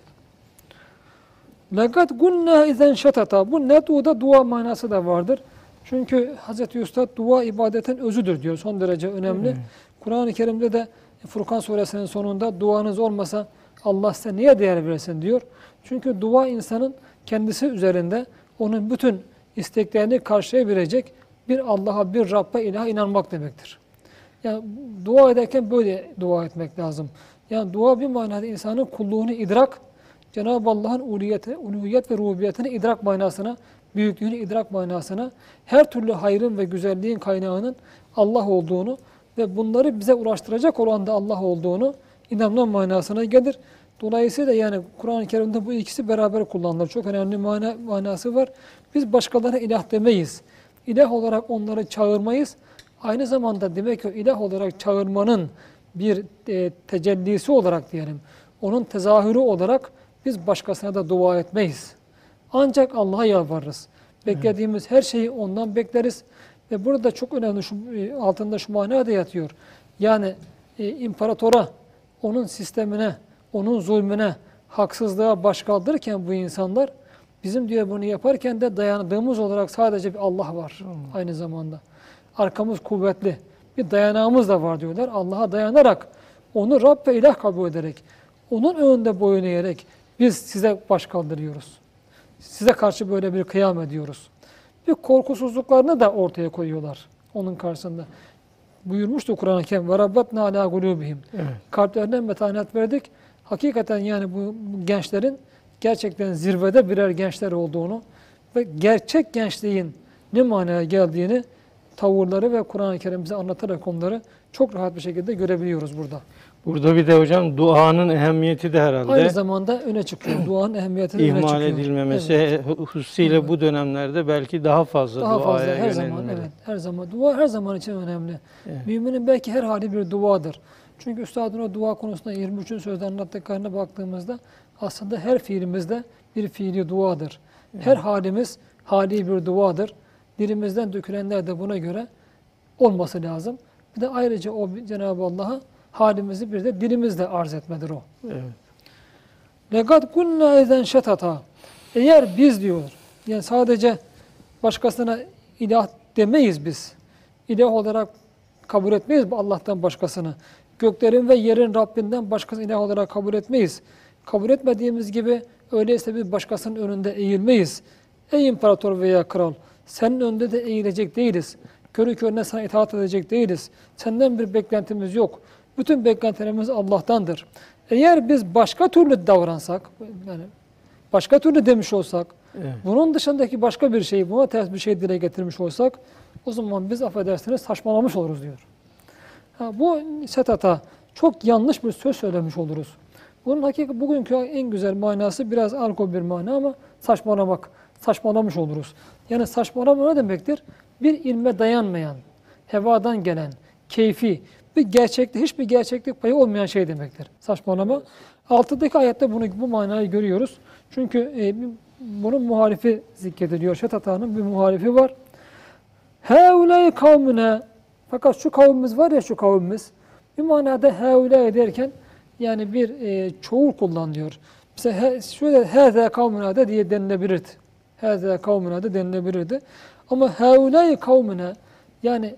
Lekat gunna izen şatata. Bu nedu'da dua manası da vardır. Çünkü Hz. Üstad dua ibadetin özüdür diyor. Son derece önemli. Kur'an-ı Kerim'de de Furkan suresinin sonunda duanız olmasa Allah size niye değer versin diyor. Çünkü dua insanın kendisi üzerinde onun bütün isteklerini karşılayabilecek bir Allah'a, bir Rabb'e, ilaha inanmak demektir. Yani dua ederken böyle dua etmek lazım. Yani dua bir manada insanın kulluğunu idrak, Cenab-ı Allah'ın uluyeti, uluhiyet ve rububiyetini idrak manasına, büyüklüğünü idrak manasına, her türlü hayrın ve güzelliğin kaynağının Allah olduğunu ve bunları bize ulaştıracak olan da Allah olduğunu inanma manasına gelir. Dolayısıyla yani Kur'an-ı Kerim'de bu ikisi beraber kullanılır. Çok önemli mana, manası var. Biz başkalarına ilah demeyiz. İlah olarak onları çağırmayız. Aynı zamanda demek ki ilah olarak çağırmanın bir e, tecellisi olarak diyelim. Onun tezahürü olarak biz başkasına da dua etmeyiz. Ancak Allah'a yalvarırız. Beklediğimiz her şeyi ondan bekleriz. Ve burada çok önemli şu, e, altında şu mana da yatıyor. Yani e, imparatora, onun sistemine, onun zulmüne, haksızlığa baş kaldırırken bu insanlar bizim diyor bunu yaparken de dayandığımız olarak sadece bir Allah var aynı zamanda. Arkamız kuvvetli. Bir dayanağımız da var diyorlar. Allah'a dayanarak, onu Rab ve ilah kabul ederek, onun önünde boyun eğerek biz size baş kaldırıyoruz. Size karşı böyle bir kıyam ediyoruz ve korkusuzluklarını da ortaya koyuyorlar onun karşısında. Buyurmuştu Kur'an-ı Kerim ve rabbatna ala gulubihim. Evet. Kalplerine metanat verdik. Hakikaten yani bu gençlerin gerçekten zirvede birer gençler olduğunu ve gerçek gençliğin ne manaya geldiğini tavırları ve Kur'an-ı Kerim bize anlatarak onları çok rahat bir şekilde görebiliyoruz burada. Burada bir de hocam duanın ehemmiyeti de herhalde Aynı zamanda öne çıkıyor. <clears throat> Duanın ehemmiyetini öne çıkıyor. ihmal edilmemesi Evet. hususiyle bu dönemlerde belki daha fazla Daha duaya fazla her zaman evet her zaman dua her zaman için önemli. Evet. Müminin belki her hali bir duadır. Çünkü üstadın o dua konusunda 23. sözde anlattıklarına baktığımızda aslında her fiilimizde bir fiili duadır. Her halimiz hali bir duadır. Dilimizden dökülenler de buna göre olması lazım. Bir de ayrıca o Cenab-ı Allah'a halimizi bir de dilimizle arz etmedir o. Evet. Legat kunna ezen şetata. Eğer biz diyor, yani sadece başkasına ilah demeyiz biz. İlah olarak kabul etmeyiz Allah'tan başkasını. Göklerin ve yerin Rabbinden başkasını ilah olarak kabul etmeyiz. Kabul etmediğimiz gibi öyleyse biz başkasının önünde eğilmeyiz. Ey imparator veya kral, senin önünde de eğilecek değiliz. Körü körüne sana itaat edecek değiliz. Senden bir beklentimiz yok. Bütün beklentilerimiz Allah'tandır. Eğer biz başka türlü davransak, yani başka türlü demiş olsak, Evet. bunun dışındaki başka bir şey, buna ters bir şey dile getirmiş olsak, o zaman biz affedersiniz saçmalamış oluruz diyor. Ha, bu setata çok yanlış bir söz söylemiş oluruz. Bunun hakiki bugünkü en güzel manası biraz argo bir mana ama saçmalamak, saçmalamış oluruz. Yani saçmalama ne demektir? Bir ilme dayanmayan, hevadan gelen, keyfi, bir gerçekte hiçbir gerçeklik payı olmayan şey demektir. Saçmalama. Altıdaki ayette bunu bu manayı görüyoruz. Çünkü e, bunun muhalifi zikrediliyor. Şetatanın bir muhalifi var. Heulâi kavmine fakat şu kavmimiz var ya şu kavmimiz bir manada heulâi derken yani bir e, çoğul kullanılıyor. Mesela he, şöyle hâzâ kavmine de diye denilebilirdi. Hâzâ kavmine de denilebilirdi. Ama heulâi kavmine yani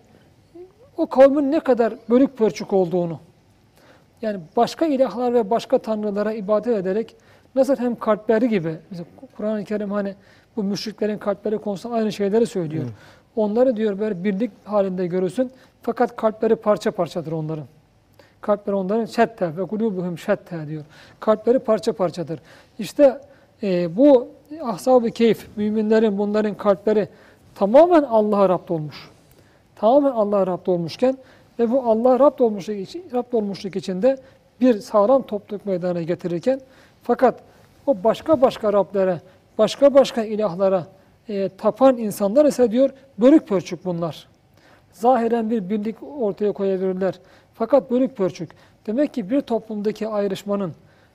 o kavmin ne kadar bölük pörçük olduğunu yani başka ilahlar ve başka tanrılara ibadet ederek nasıl hem kalpleri gibi Kur'an-ı Kerim hani bu müşriklerin kalpleri konusunda aynı şeyleri söylüyor. Onları diyor böyle birlik halinde görürsün fakat kalpleri parça parçadır onların. Kalpleri onların şette ve kulubuhum şette diyor. Kalpleri parça parçadır. İşte e, bu ashab-ı keyif, müminlerin bunların kalpleri tamamen Allah'a rapt olmuş. Tamamen Allah'a rapt olmuşken ve bu Allah rapt olmuşluk, için, rapt olmuşluk içinde bir sağlam topluluk meydana getirirken fakat o başka başka Rablere, başka başka ilahlara e, tapan insanlar ise diyor bölük pörçük bunlar. Zahiren bir birlik ortaya koyabilirler. Fakat bölük pörçük. Demek ki bir toplumdaki ayrışmanın,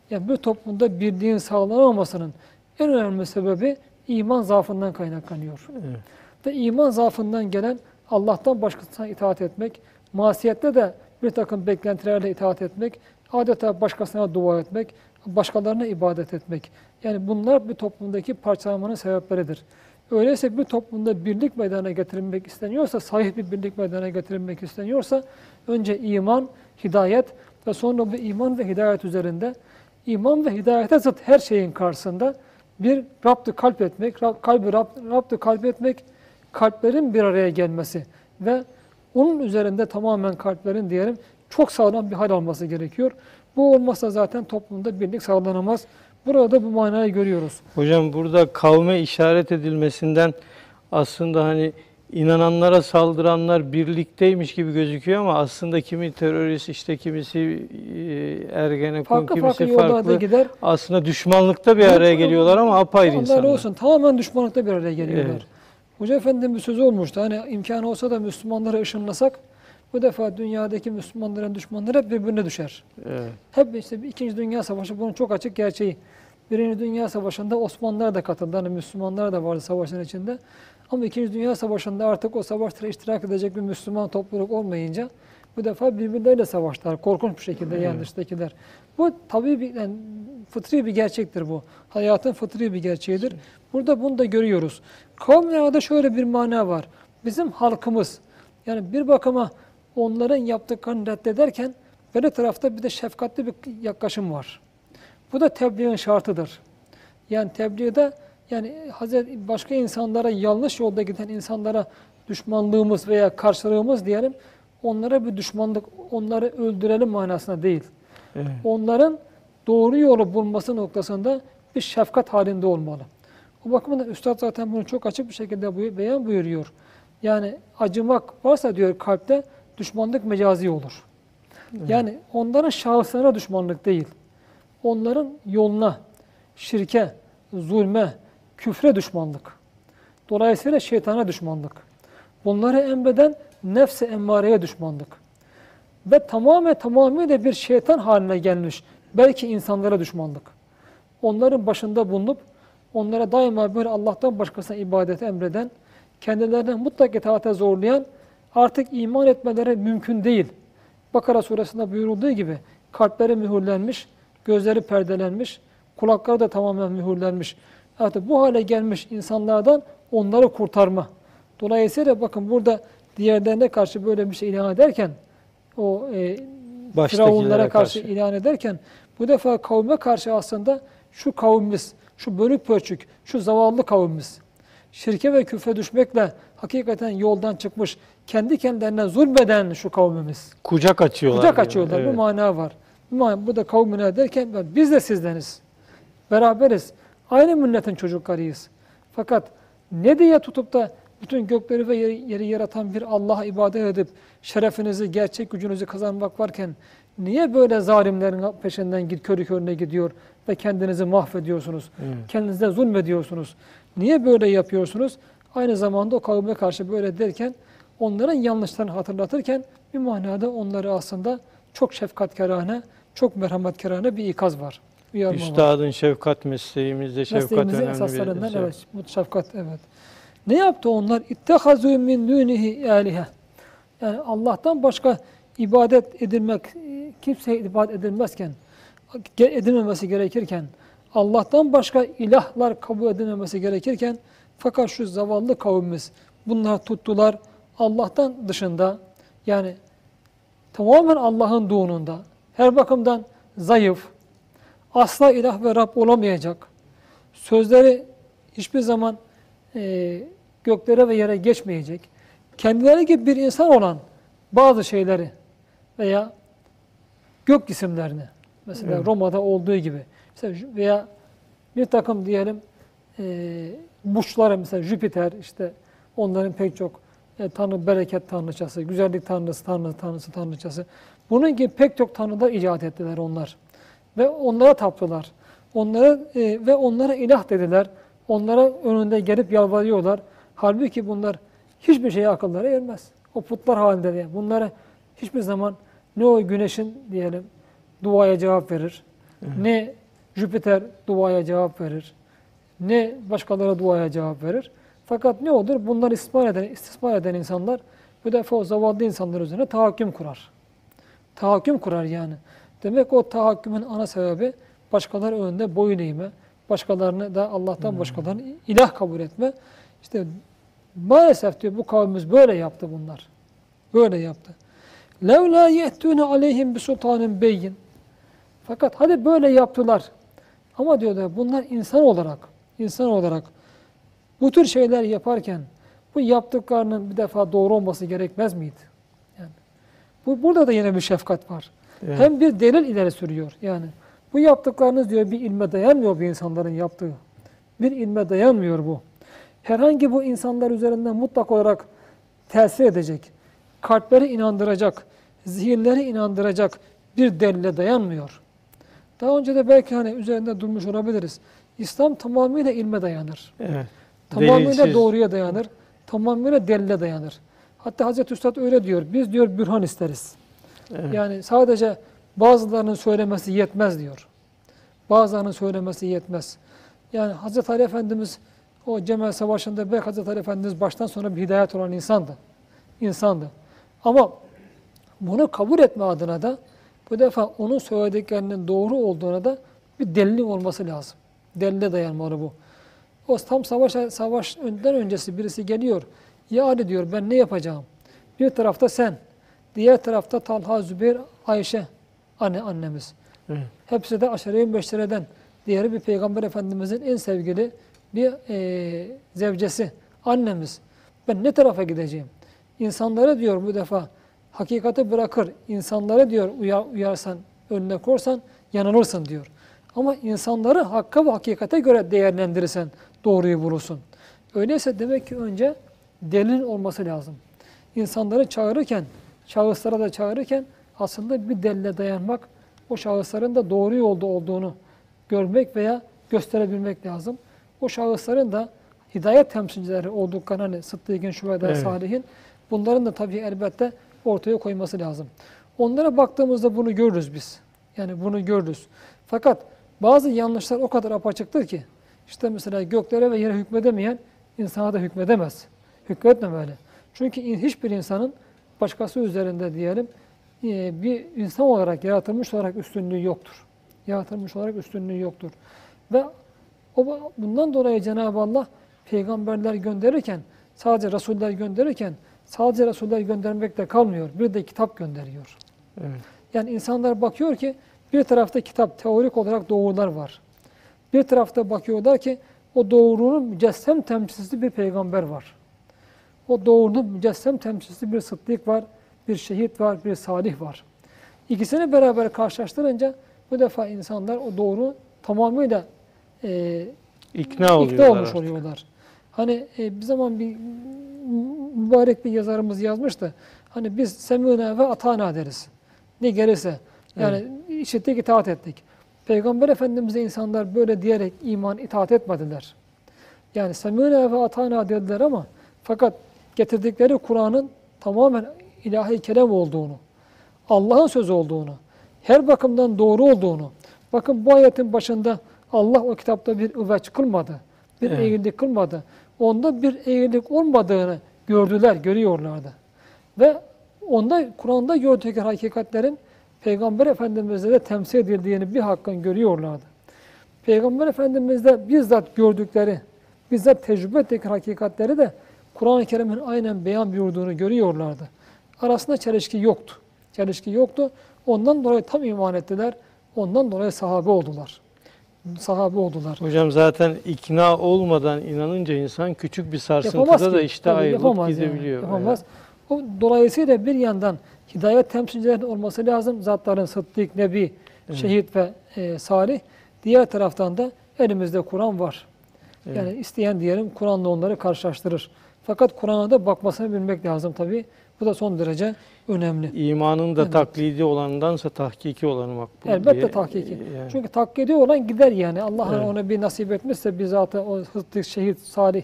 yani bir toplumda birliğin sağlanamamasının en önemli sebebi iman zaafından kaynaklanıyor. Evet. Ve iman zaafından gelen Allah'tan başkasına itaat etmek, masiyette de bir takım beklentilerle itaat etmek, adeta başkasına dua etmek, başkalarına ibadet etmek. Yani bunlar bir toplumdaki parçalanmanın sebepleridir. Öyleyse bir toplumda birlik meydana getirilmek isteniyorsa, sahih bir birlik meydana getirilmek isteniyorsa, önce iman, hidayet ve sonra bu iman ve hidayet üzerinde, iman ve hidayete zıt her şeyin karşısında bir Rab'dı kalp etmek, Rab- kalbi Rab, Rab'dı kalp etmek, kalplerin bir araya gelmesi ve onun üzerinde tamamen kalplerin diyelim çok sağlam bir hal alması gerekiyor. Bu olmazsa zaten toplumda birlik sağlanamaz. Burada bu manayı görüyoruz. Hocam burada kavme işaret edilmesinden aslında hani inananlara saldıranlar birlikteymiş gibi gözüküyor ama aslında kimi terörist işte kimisi e, ergenekon Farklı kimisi farklı farklı gider. aslında düşmanlıkta bir araya geliyorlar ama apayrı insanlar. olsun tamamen düşmanlıkta bir araya geliyorlar. Evet. Hoca Efendi'nin bir sözü olmuştu. Hani imkanı olsa da Müslümanları ışınlasak bu defa dünyadaki Müslümanların düşmanları hep birbirine düşer. Evet. Hep işte İkinci Dünya Savaşı bunun çok açık gerçeği. Birinci Dünya Savaşı'nda Osmanlılar da katıldı. Hani Müslümanlar da vardı savaşın içinde. Ama İkinci Dünya Savaşı'nda artık o savaşlara iştirak edecek bir Müslüman topluluk olmayınca bu defa birbirleriyle savaştılar. Korkunç bir şekilde yani dıştakiler. Bu tabii bir, yani fıtri bir gerçektir bu. Hayatın fıtri bir gerçeğidir. Burada bunu da görüyoruz. Kavimlerde şöyle bir mana var. Bizim halkımız yani bir bakıma onların yaptıklarını reddederken böyle tarafta bir de şefkatli bir yaklaşım var. Bu da tebliğin şartıdır. Yani tebliğde yani Hazreti başka insanlara yanlış yolda giden insanlara düşmanlığımız veya karşılığımız diyelim onlara bir düşmanlık, onları öldürelim manasına değil. Evet. Onların doğru yolu bulması noktasında bir şefkat halinde olmalı. O bakımdan Üstad zaten bunu çok açık bir şekilde beyan buyuruyor. Yani acımak varsa diyor kalpte düşmanlık mecazi olur. Yani onların şahıslarına düşmanlık değil. Onların yoluna, şirke, zulme, küfre düşmanlık. Dolayısıyla şeytana düşmanlık. Bunları emreden nefse emmareye düşmanlık. Ve tamamen tamamıyla bir şeytan haline gelmiş. Belki insanlara düşmanlık. Onların başında bulunup onlara daima böyle Allah'tan başkasına ibadet emreden, kendilerine mutlak itaate zorlayan, artık iman etmeleri mümkün değil. Bakara suresinde buyurulduğu gibi kalpleri mühürlenmiş, gözleri perdelenmiş, kulakları da tamamen mühürlenmiş. Artık bu hale gelmiş insanlardan onları kurtarma, Dolayısıyla bakın burada diğerlerine karşı böyle bir şey ilan ederken o e, Firavunlara karşı, karşı. ilan ederken bu defa kavme karşı aslında şu kavmimiz, şu bölük pörçük, şu zavallı kavmimiz şirke ve küfre düşmekle hakikaten yoldan çıkmış, kendi kendilerine zulmeden şu kavmimiz. Kucak açıyorlar. Kucak açıyorlar. Evet. Bu mana var. Bu da kavmine derken biz de sizdeniz. Beraberiz. Aynı milletin çocuklarıyız. Fakat ne diye tutup da bütün gökleri ve yeri, yeri yaratan bir Allah'a ibadet edip şerefinizi, gerçek gücünüzü kazanmak varken niye böyle zalimlerin peşinden git körü körüne gidiyor ve kendinizi mahvediyorsunuz? Evet. Kendinize zulmediyorsunuz. Niye böyle yapıyorsunuz? Aynı zamanda o kavme karşı böyle derken onların yanlışlarını hatırlatırken bir manada onları aslında çok şefkatkarane, çok merhametkarane bir ikaz var. Uyarma var. Üstadın şefkat mesleğimizde şefkat Mesleğimizin önemli esaslarından bir şey. evet. Şefkat evet. Ne yaptı onlar? İttehazû min dûnihi âlihe. Yani Allah'tan başka ibadet edilmek, kimseye ibadet edilmezken, edilmemesi gerekirken, Allah'tan başka ilahlar kabul edilmemesi gerekirken, fakat şu zavallı kavmimiz bunlar tuttular Allah'tan dışında, yani tamamen Allah'ınduğununda, her bakımdan zayıf, asla ilah ve Rab olamayacak, sözleri hiçbir zaman e, göklere ve yere geçmeyecek, kendileri gibi bir insan olan bazı şeyleri veya gök cisimlerini, mesela Evet. Roma'da olduğu gibi, Jü- veya bir takım diyelim e, burçları mesela Jüpiter, işte onların pek çok e, tanrı, bereket tanrıçası, güzellik tanrısı, tanrı, tanrısı, tanrıçası. Bunun gibi pek çok tanrılar icat ettiler onlar. Ve onlara taptılar. Onlara e, ve onlara ilah dediler. Onlara önünde gelip yalvarıyorlar. Halbuki bunlar hiçbir şeye akılları ermez. O putlar halinde yani. Bunlara hiçbir zaman ne o güneşin diyelim duaya cevap verir. Ne Jüpiter duaya cevap verir. Ne başkaları duaya cevap verir. Fakat ne olur? Bunlar istismar eden, istismar eden insanlar bu defa o zavallı insanlar üzerine tahakküm kurar. Tahakküm kurar yani. Demek o tahakkümün ana sebebi başkaları önünde boyun eğme, başkalarını da Allah'tan başkalarını ilah kabul etme. İşte Maalesef diyor bu kavmimiz böyle yaptı bunlar. Böyle yaptı. Levla yehtune aleyhim bi sultanın beyin. Fakat hadi böyle yaptılar. Ama diyorlar bunlar insan olarak, insan olarak bu tür şeyler yaparken bu yaptıklarının bir defa doğru olması gerekmez miydi? Yani bu burada da yine bir şefkat var. Evet. Hem bir delil ileri sürüyor. Yani bu yaptıklarınız diyor bir ilme dayanmıyor bu insanların yaptığı. Bir ilme dayanmıyor bu. Herhangi bu insanlar üzerinden mutlak olarak tesir edecek, kalpleri inandıracak, zihinleri inandıracak bir delile dayanmıyor. Daha önce de belki hani üzerinde durmuş olabiliriz. İslam tamamıyla ilme dayanır. Evet. Tamamıyla Delilsiz. doğruya dayanır. Tamamıyla delile dayanır. Hatta Hazreti Üstad öyle diyor. Biz diyor bürhan isteriz. Evet. Yani sadece bazılarının söylemesi yetmez diyor. Bazılarının söylemesi yetmez. Yani Hazreti Ali Efendimiz o Cemel Savaşı'nda belki Hazreti Ali Efendimiz baştan sona bir hidayet olan insandı. İnsandı. Ama bunu kabul etme adına da bu defa onun söylediklerinin doğru olduğuna da bir delilin olması lazım. Delile dayanmalı bu. O tam savaş savaş önden öncesi birisi geliyor. Ya Ali diyor ben ne yapacağım? Bir tarafta sen, diğer tarafta Talha, Zübeyir, Ayşe anne annemiz. Evet. Hepsi de aşere-i meştereden. Diğeri bir Peygamber Efendimizin en sevgili bir e, zevcesi, annemiz. Ben ne tarafa gideceğim? İnsanları diyor bu defa hakikati bırakır. İnsanları diyor uyar, uyarsan, önüne korsan yanılırsın diyor. Ama insanları hakka ve hakikate göre değerlendirirsen doğruyu bulursun. Öyleyse demek ki önce delil olması lazım. İnsanları çağırırken, şahıslara da çağırırken aslında bir delile dayanmak, o şahısların da doğru yolda olduğunu görmek veya gösterebilmek lazım. O şahısların da hidayet temsilcileri olduklarını hani Sıddık'ın, Şüveda, Evet. Salih'in bunların da tabii elbette ortaya koyması lazım. Onlara baktığımızda bunu görürüz biz. Yani bunu görürüz. Fakat bazı yanlışlar o kadar apaçıktır ki işte mesela göklere ve yere hükmedemeyen insana da hükmedemez. Hükmetmemeli. Çünkü hiçbir insanın başkası üzerinde diyelim e, bir insan olarak yaratılmış olarak üstünlüğü yoktur. Yaratılmış olarak üstünlüğü yoktur. Ve o bundan dolayı Cenab-ı Allah peygamberler gönderirken sadece Resuller gönderirken sadece Resuller göndermekle kalmıyor. Bir de kitap gönderiyor. Evet. Yani insanlar bakıyor ki bir tarafta kitap, teorik olarak doğrular var. Bir tarafta bakıyorlar ki o doğrunun mücessem temsilcisi bir peygamber var. O doğrunun mücessem temsilcisi bir sıddık var, bir şehit var, bir salih var. İkisini beraber karşılaştırınca bu defa insanlar o doğru tamamıyla e, İkna oluyorlar. ikna olmuş artık. oluyorlar. Hani e, bir zaman bir mübarek bir yazarımız yazmıştı. Hani biz semûne ve atana deriz. Ne gelirse. Yani işittik, itaat ettik. Peygamber Efendimiz'e insanlar böyle diyerek iman, itaat etmediler. Yani semûne ve atana dediler ama fakat getirdikleri Kur'an'ın tamamen ilahi kelam olduğunu, Allah'ın sözü olduğunu, her bakımdan doğru olduğunu. Bakın bu ayetin başında Allah o kitapta bir üveç kılmadı. Bir Evet. eğrilik kılmadı. Onda bir eğrilik olmadığını gördüler, görüyorlardı. Ve onda Kur'an'da gördükleri hakikatlerin Peygamber Efendimiz'de de temsil edildiğini bir hakkın görüyorlardı. Peygamber Efendimiz'de bizzat gördükleri, bizzat tecrübe ettikleri hakikatleri de Kur'an-ı Kerim'in aynen beyan buyurduğunu görüyorlardı. Arasında çelişki yoktu. Çelişki yoktu. Ondan dolayı tam iman ettiler. Ondan dolayı sahabe oldular. Sahabe oldular. Hocam zaten ikna olmadan inanınca insan küçük bir sarsıntıda Yapamaz da ki. işte Tabii ayrılıp yapamaz yani, gidebiliyor. Yapamaz. O, dolayısıyla bir yandan hidayet temsilcilerinin olması lazım. Zatların sıddık, nebi, şehit ve e, salih. Diğer taraftan da elimizde Kur'an var. Evet. Yani isteyen diyelim Kur'an'la onları karşılaştırır. Fakat Kur'an'a da bakmasını bilmek lazım tabii. Bu da son derece önemli. İmanın da Evet. taklidi olandansa tahkiki olanı makbul Elbette diye. tahkiki. Yani. Çünkü taklidi olan gider yani. Allah Evet. ona bir nasip etmişse bizzat o sıddık, şehit, salih,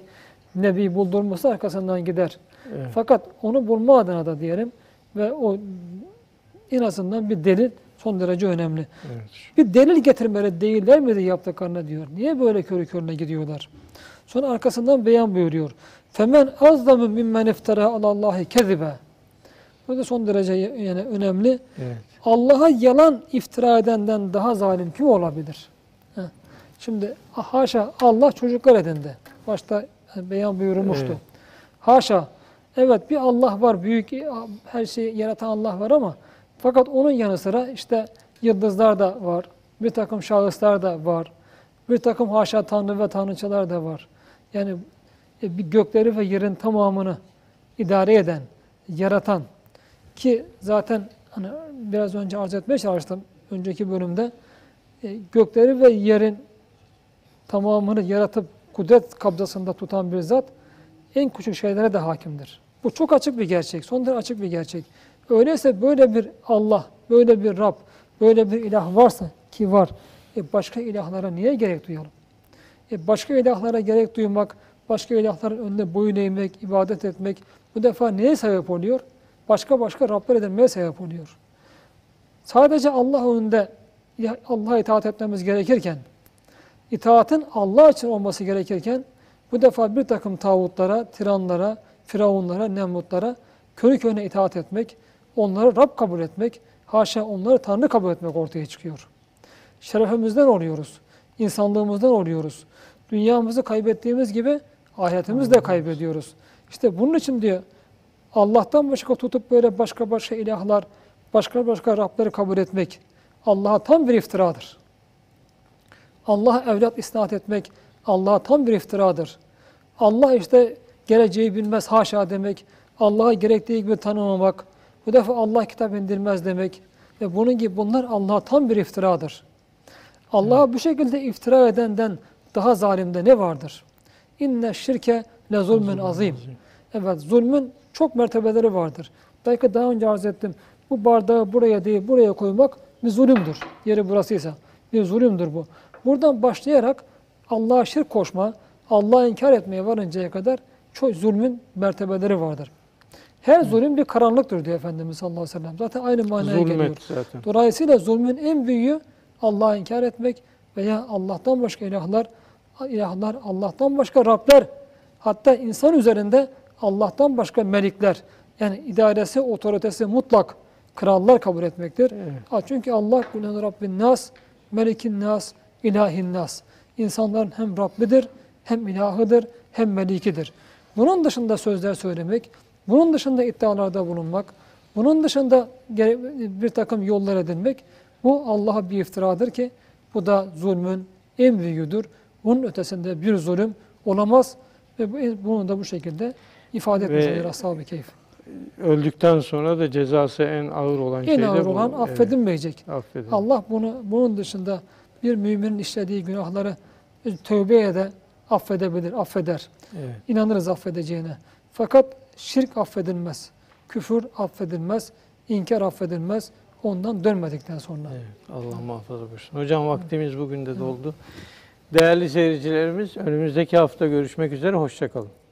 nebi buldurmuşsa arkasından gider. Evet. Fakat onu bulma adına da diyelim ve o en azından bir delil son derece önemli. Evet. Bir delil getirmeli değiller miydi yaptıklarına diyor. Niye böyle körü körüne gidiyorlar? Sonra arkasından beyan buyuruyor. Femen azlamu mimmen iftara alallahi kezibe. Bu da son derece yani önemli. Evet. Allah'a yalan iftira edenden daha zalim kim olabilir? Heh. Şimdi haşa Allah çocuklar edindi. Başta beyan buyurmuştu. Evet. Haşa. Evet bir Allah var. Büyük her şeyi yaratan Allah var ama fakat onun yanı sıra işte yıldızlar da var. Bir takım şahıslar da var. Bir takım haşa tanrı ve tanrıçalar da var. Yani e, gökleri ve yerin tamamını idare eden, yaratan ki zaten hani biraz önce arz etmeye çalıştım önceki bölümde e, gökleri ve yerin tamamını yaratıp kudret kabzasında tutan bir zat en küçük şeylere de hakimdir. Bu çok açık bir gerçek, son derece açık bir gerçek. Öyleyse böyle bir Allah, böyle bir Rab, böyle bir ilah varsa ki var, e başka ilahlara niye gerek duyalım? E başka ilahlara gerek duymak, başka ilahların önünde boyun eğmek, ibadet etmek bu defa neye sebep oluyor? Başka başka Rabler edinmeye sebep oluyor. Sadece Allah önünde Allah'a itaat etmemiz gerekirken, itaatin Allah için olması gerekirken bu defa bir takım tağutlara, tiranlara, firavunlara, nemrutlara körü körüne itaat etmek, onları Rab kabul etmek, haşa onları Tanrı kabul etmek ortaya çıkıyor. Şerefimizden oluyoruz, insanlığımızdan oluyoruz. Dünyamızı kaybettiğimiz gibi ahiretimizi de kaybediyoruz. İşte bunun için diyor Allah'tan başka tutup böyle başka başka ilahlar, başka başka Rableri kabul etmek Allah'a tam bir iftiradır. Allah'a evlat isnat etmek Allah'a tam bir iftiradır. Allah işte geleceği bilmez haşa demek, Allah'a gerektiği gibi tanımamak, bu defa Allah kitap indirmez demek ve bunun gibi bunlar Allah'a tam bir iftiradır. Allah'a bu şekilde iftira edenden daha zalimde ne vardır? İnne şirke le zulmün azim. Evet zulmün çok mertebeleri vardır. Belki daha önce arz ettim. Bu bardağı buraya değil buraya koymak bir zulümdür. Yeri burasıysa bir zulümdür bu. Buradan başlayarak Allah'a şirk koşma, Allah'a inkar etmeye varıncaya kadar çok zulmün mertebeleri vardır. Her zulüm bir karanlıktır diyor Efendimiz sallallahu aleyhi ve sellem. Zaten aynı manaya geliyor. Zulmet zaten. Dolayısıyla zulmün en büyüğü Allah'a inkar etmek veya Allah'tan başka ilahlar, ilahlar, Allah'tan başka Rabler, hatta insan üzerinde Allah'tan başka melikler, yani idaresi, otoritesi mutlak krallar kabul etmektir. Evet. Çünkü Allah kulen Rabbin nas, melikin nas, ilahin nas. İnsanların hem Rabbidir, hem ilahıdır, hem melikidir. bunun dışında sözler söylemek, bunun dışında iddialarda bulunmak, bunun dışında bir takım yollar edinmek bu Allah'a bir iftiradır ki bu da zulmün en büyüğüdür. Bunun ötesinde bir zulüm olamaz ve bu- bunu da bu şekilde ifade etmiş Ve- oluyor Ashab-ı Keyif. Öldükten sonra da cezası en ağır olan şey En de ağır bu. olan Evet, affedilmeyecek. affedin. Allah bunu bunun dışında bir müminin işlediği günahları tövbeye de affedebilir, affeder. Evet. İnanırız affedeceğine. Fakat şirk affedilmez. Küfür affedilmez. inkar affedilmez. Ondan dönmedikten sonra. Evet, Allah muhafaza buyursun. Hocam vaktimiz bugün de doldu. Değerli seyircilerimiz önümüzdeki hafta görüşmek üzere. Hoşçakalın.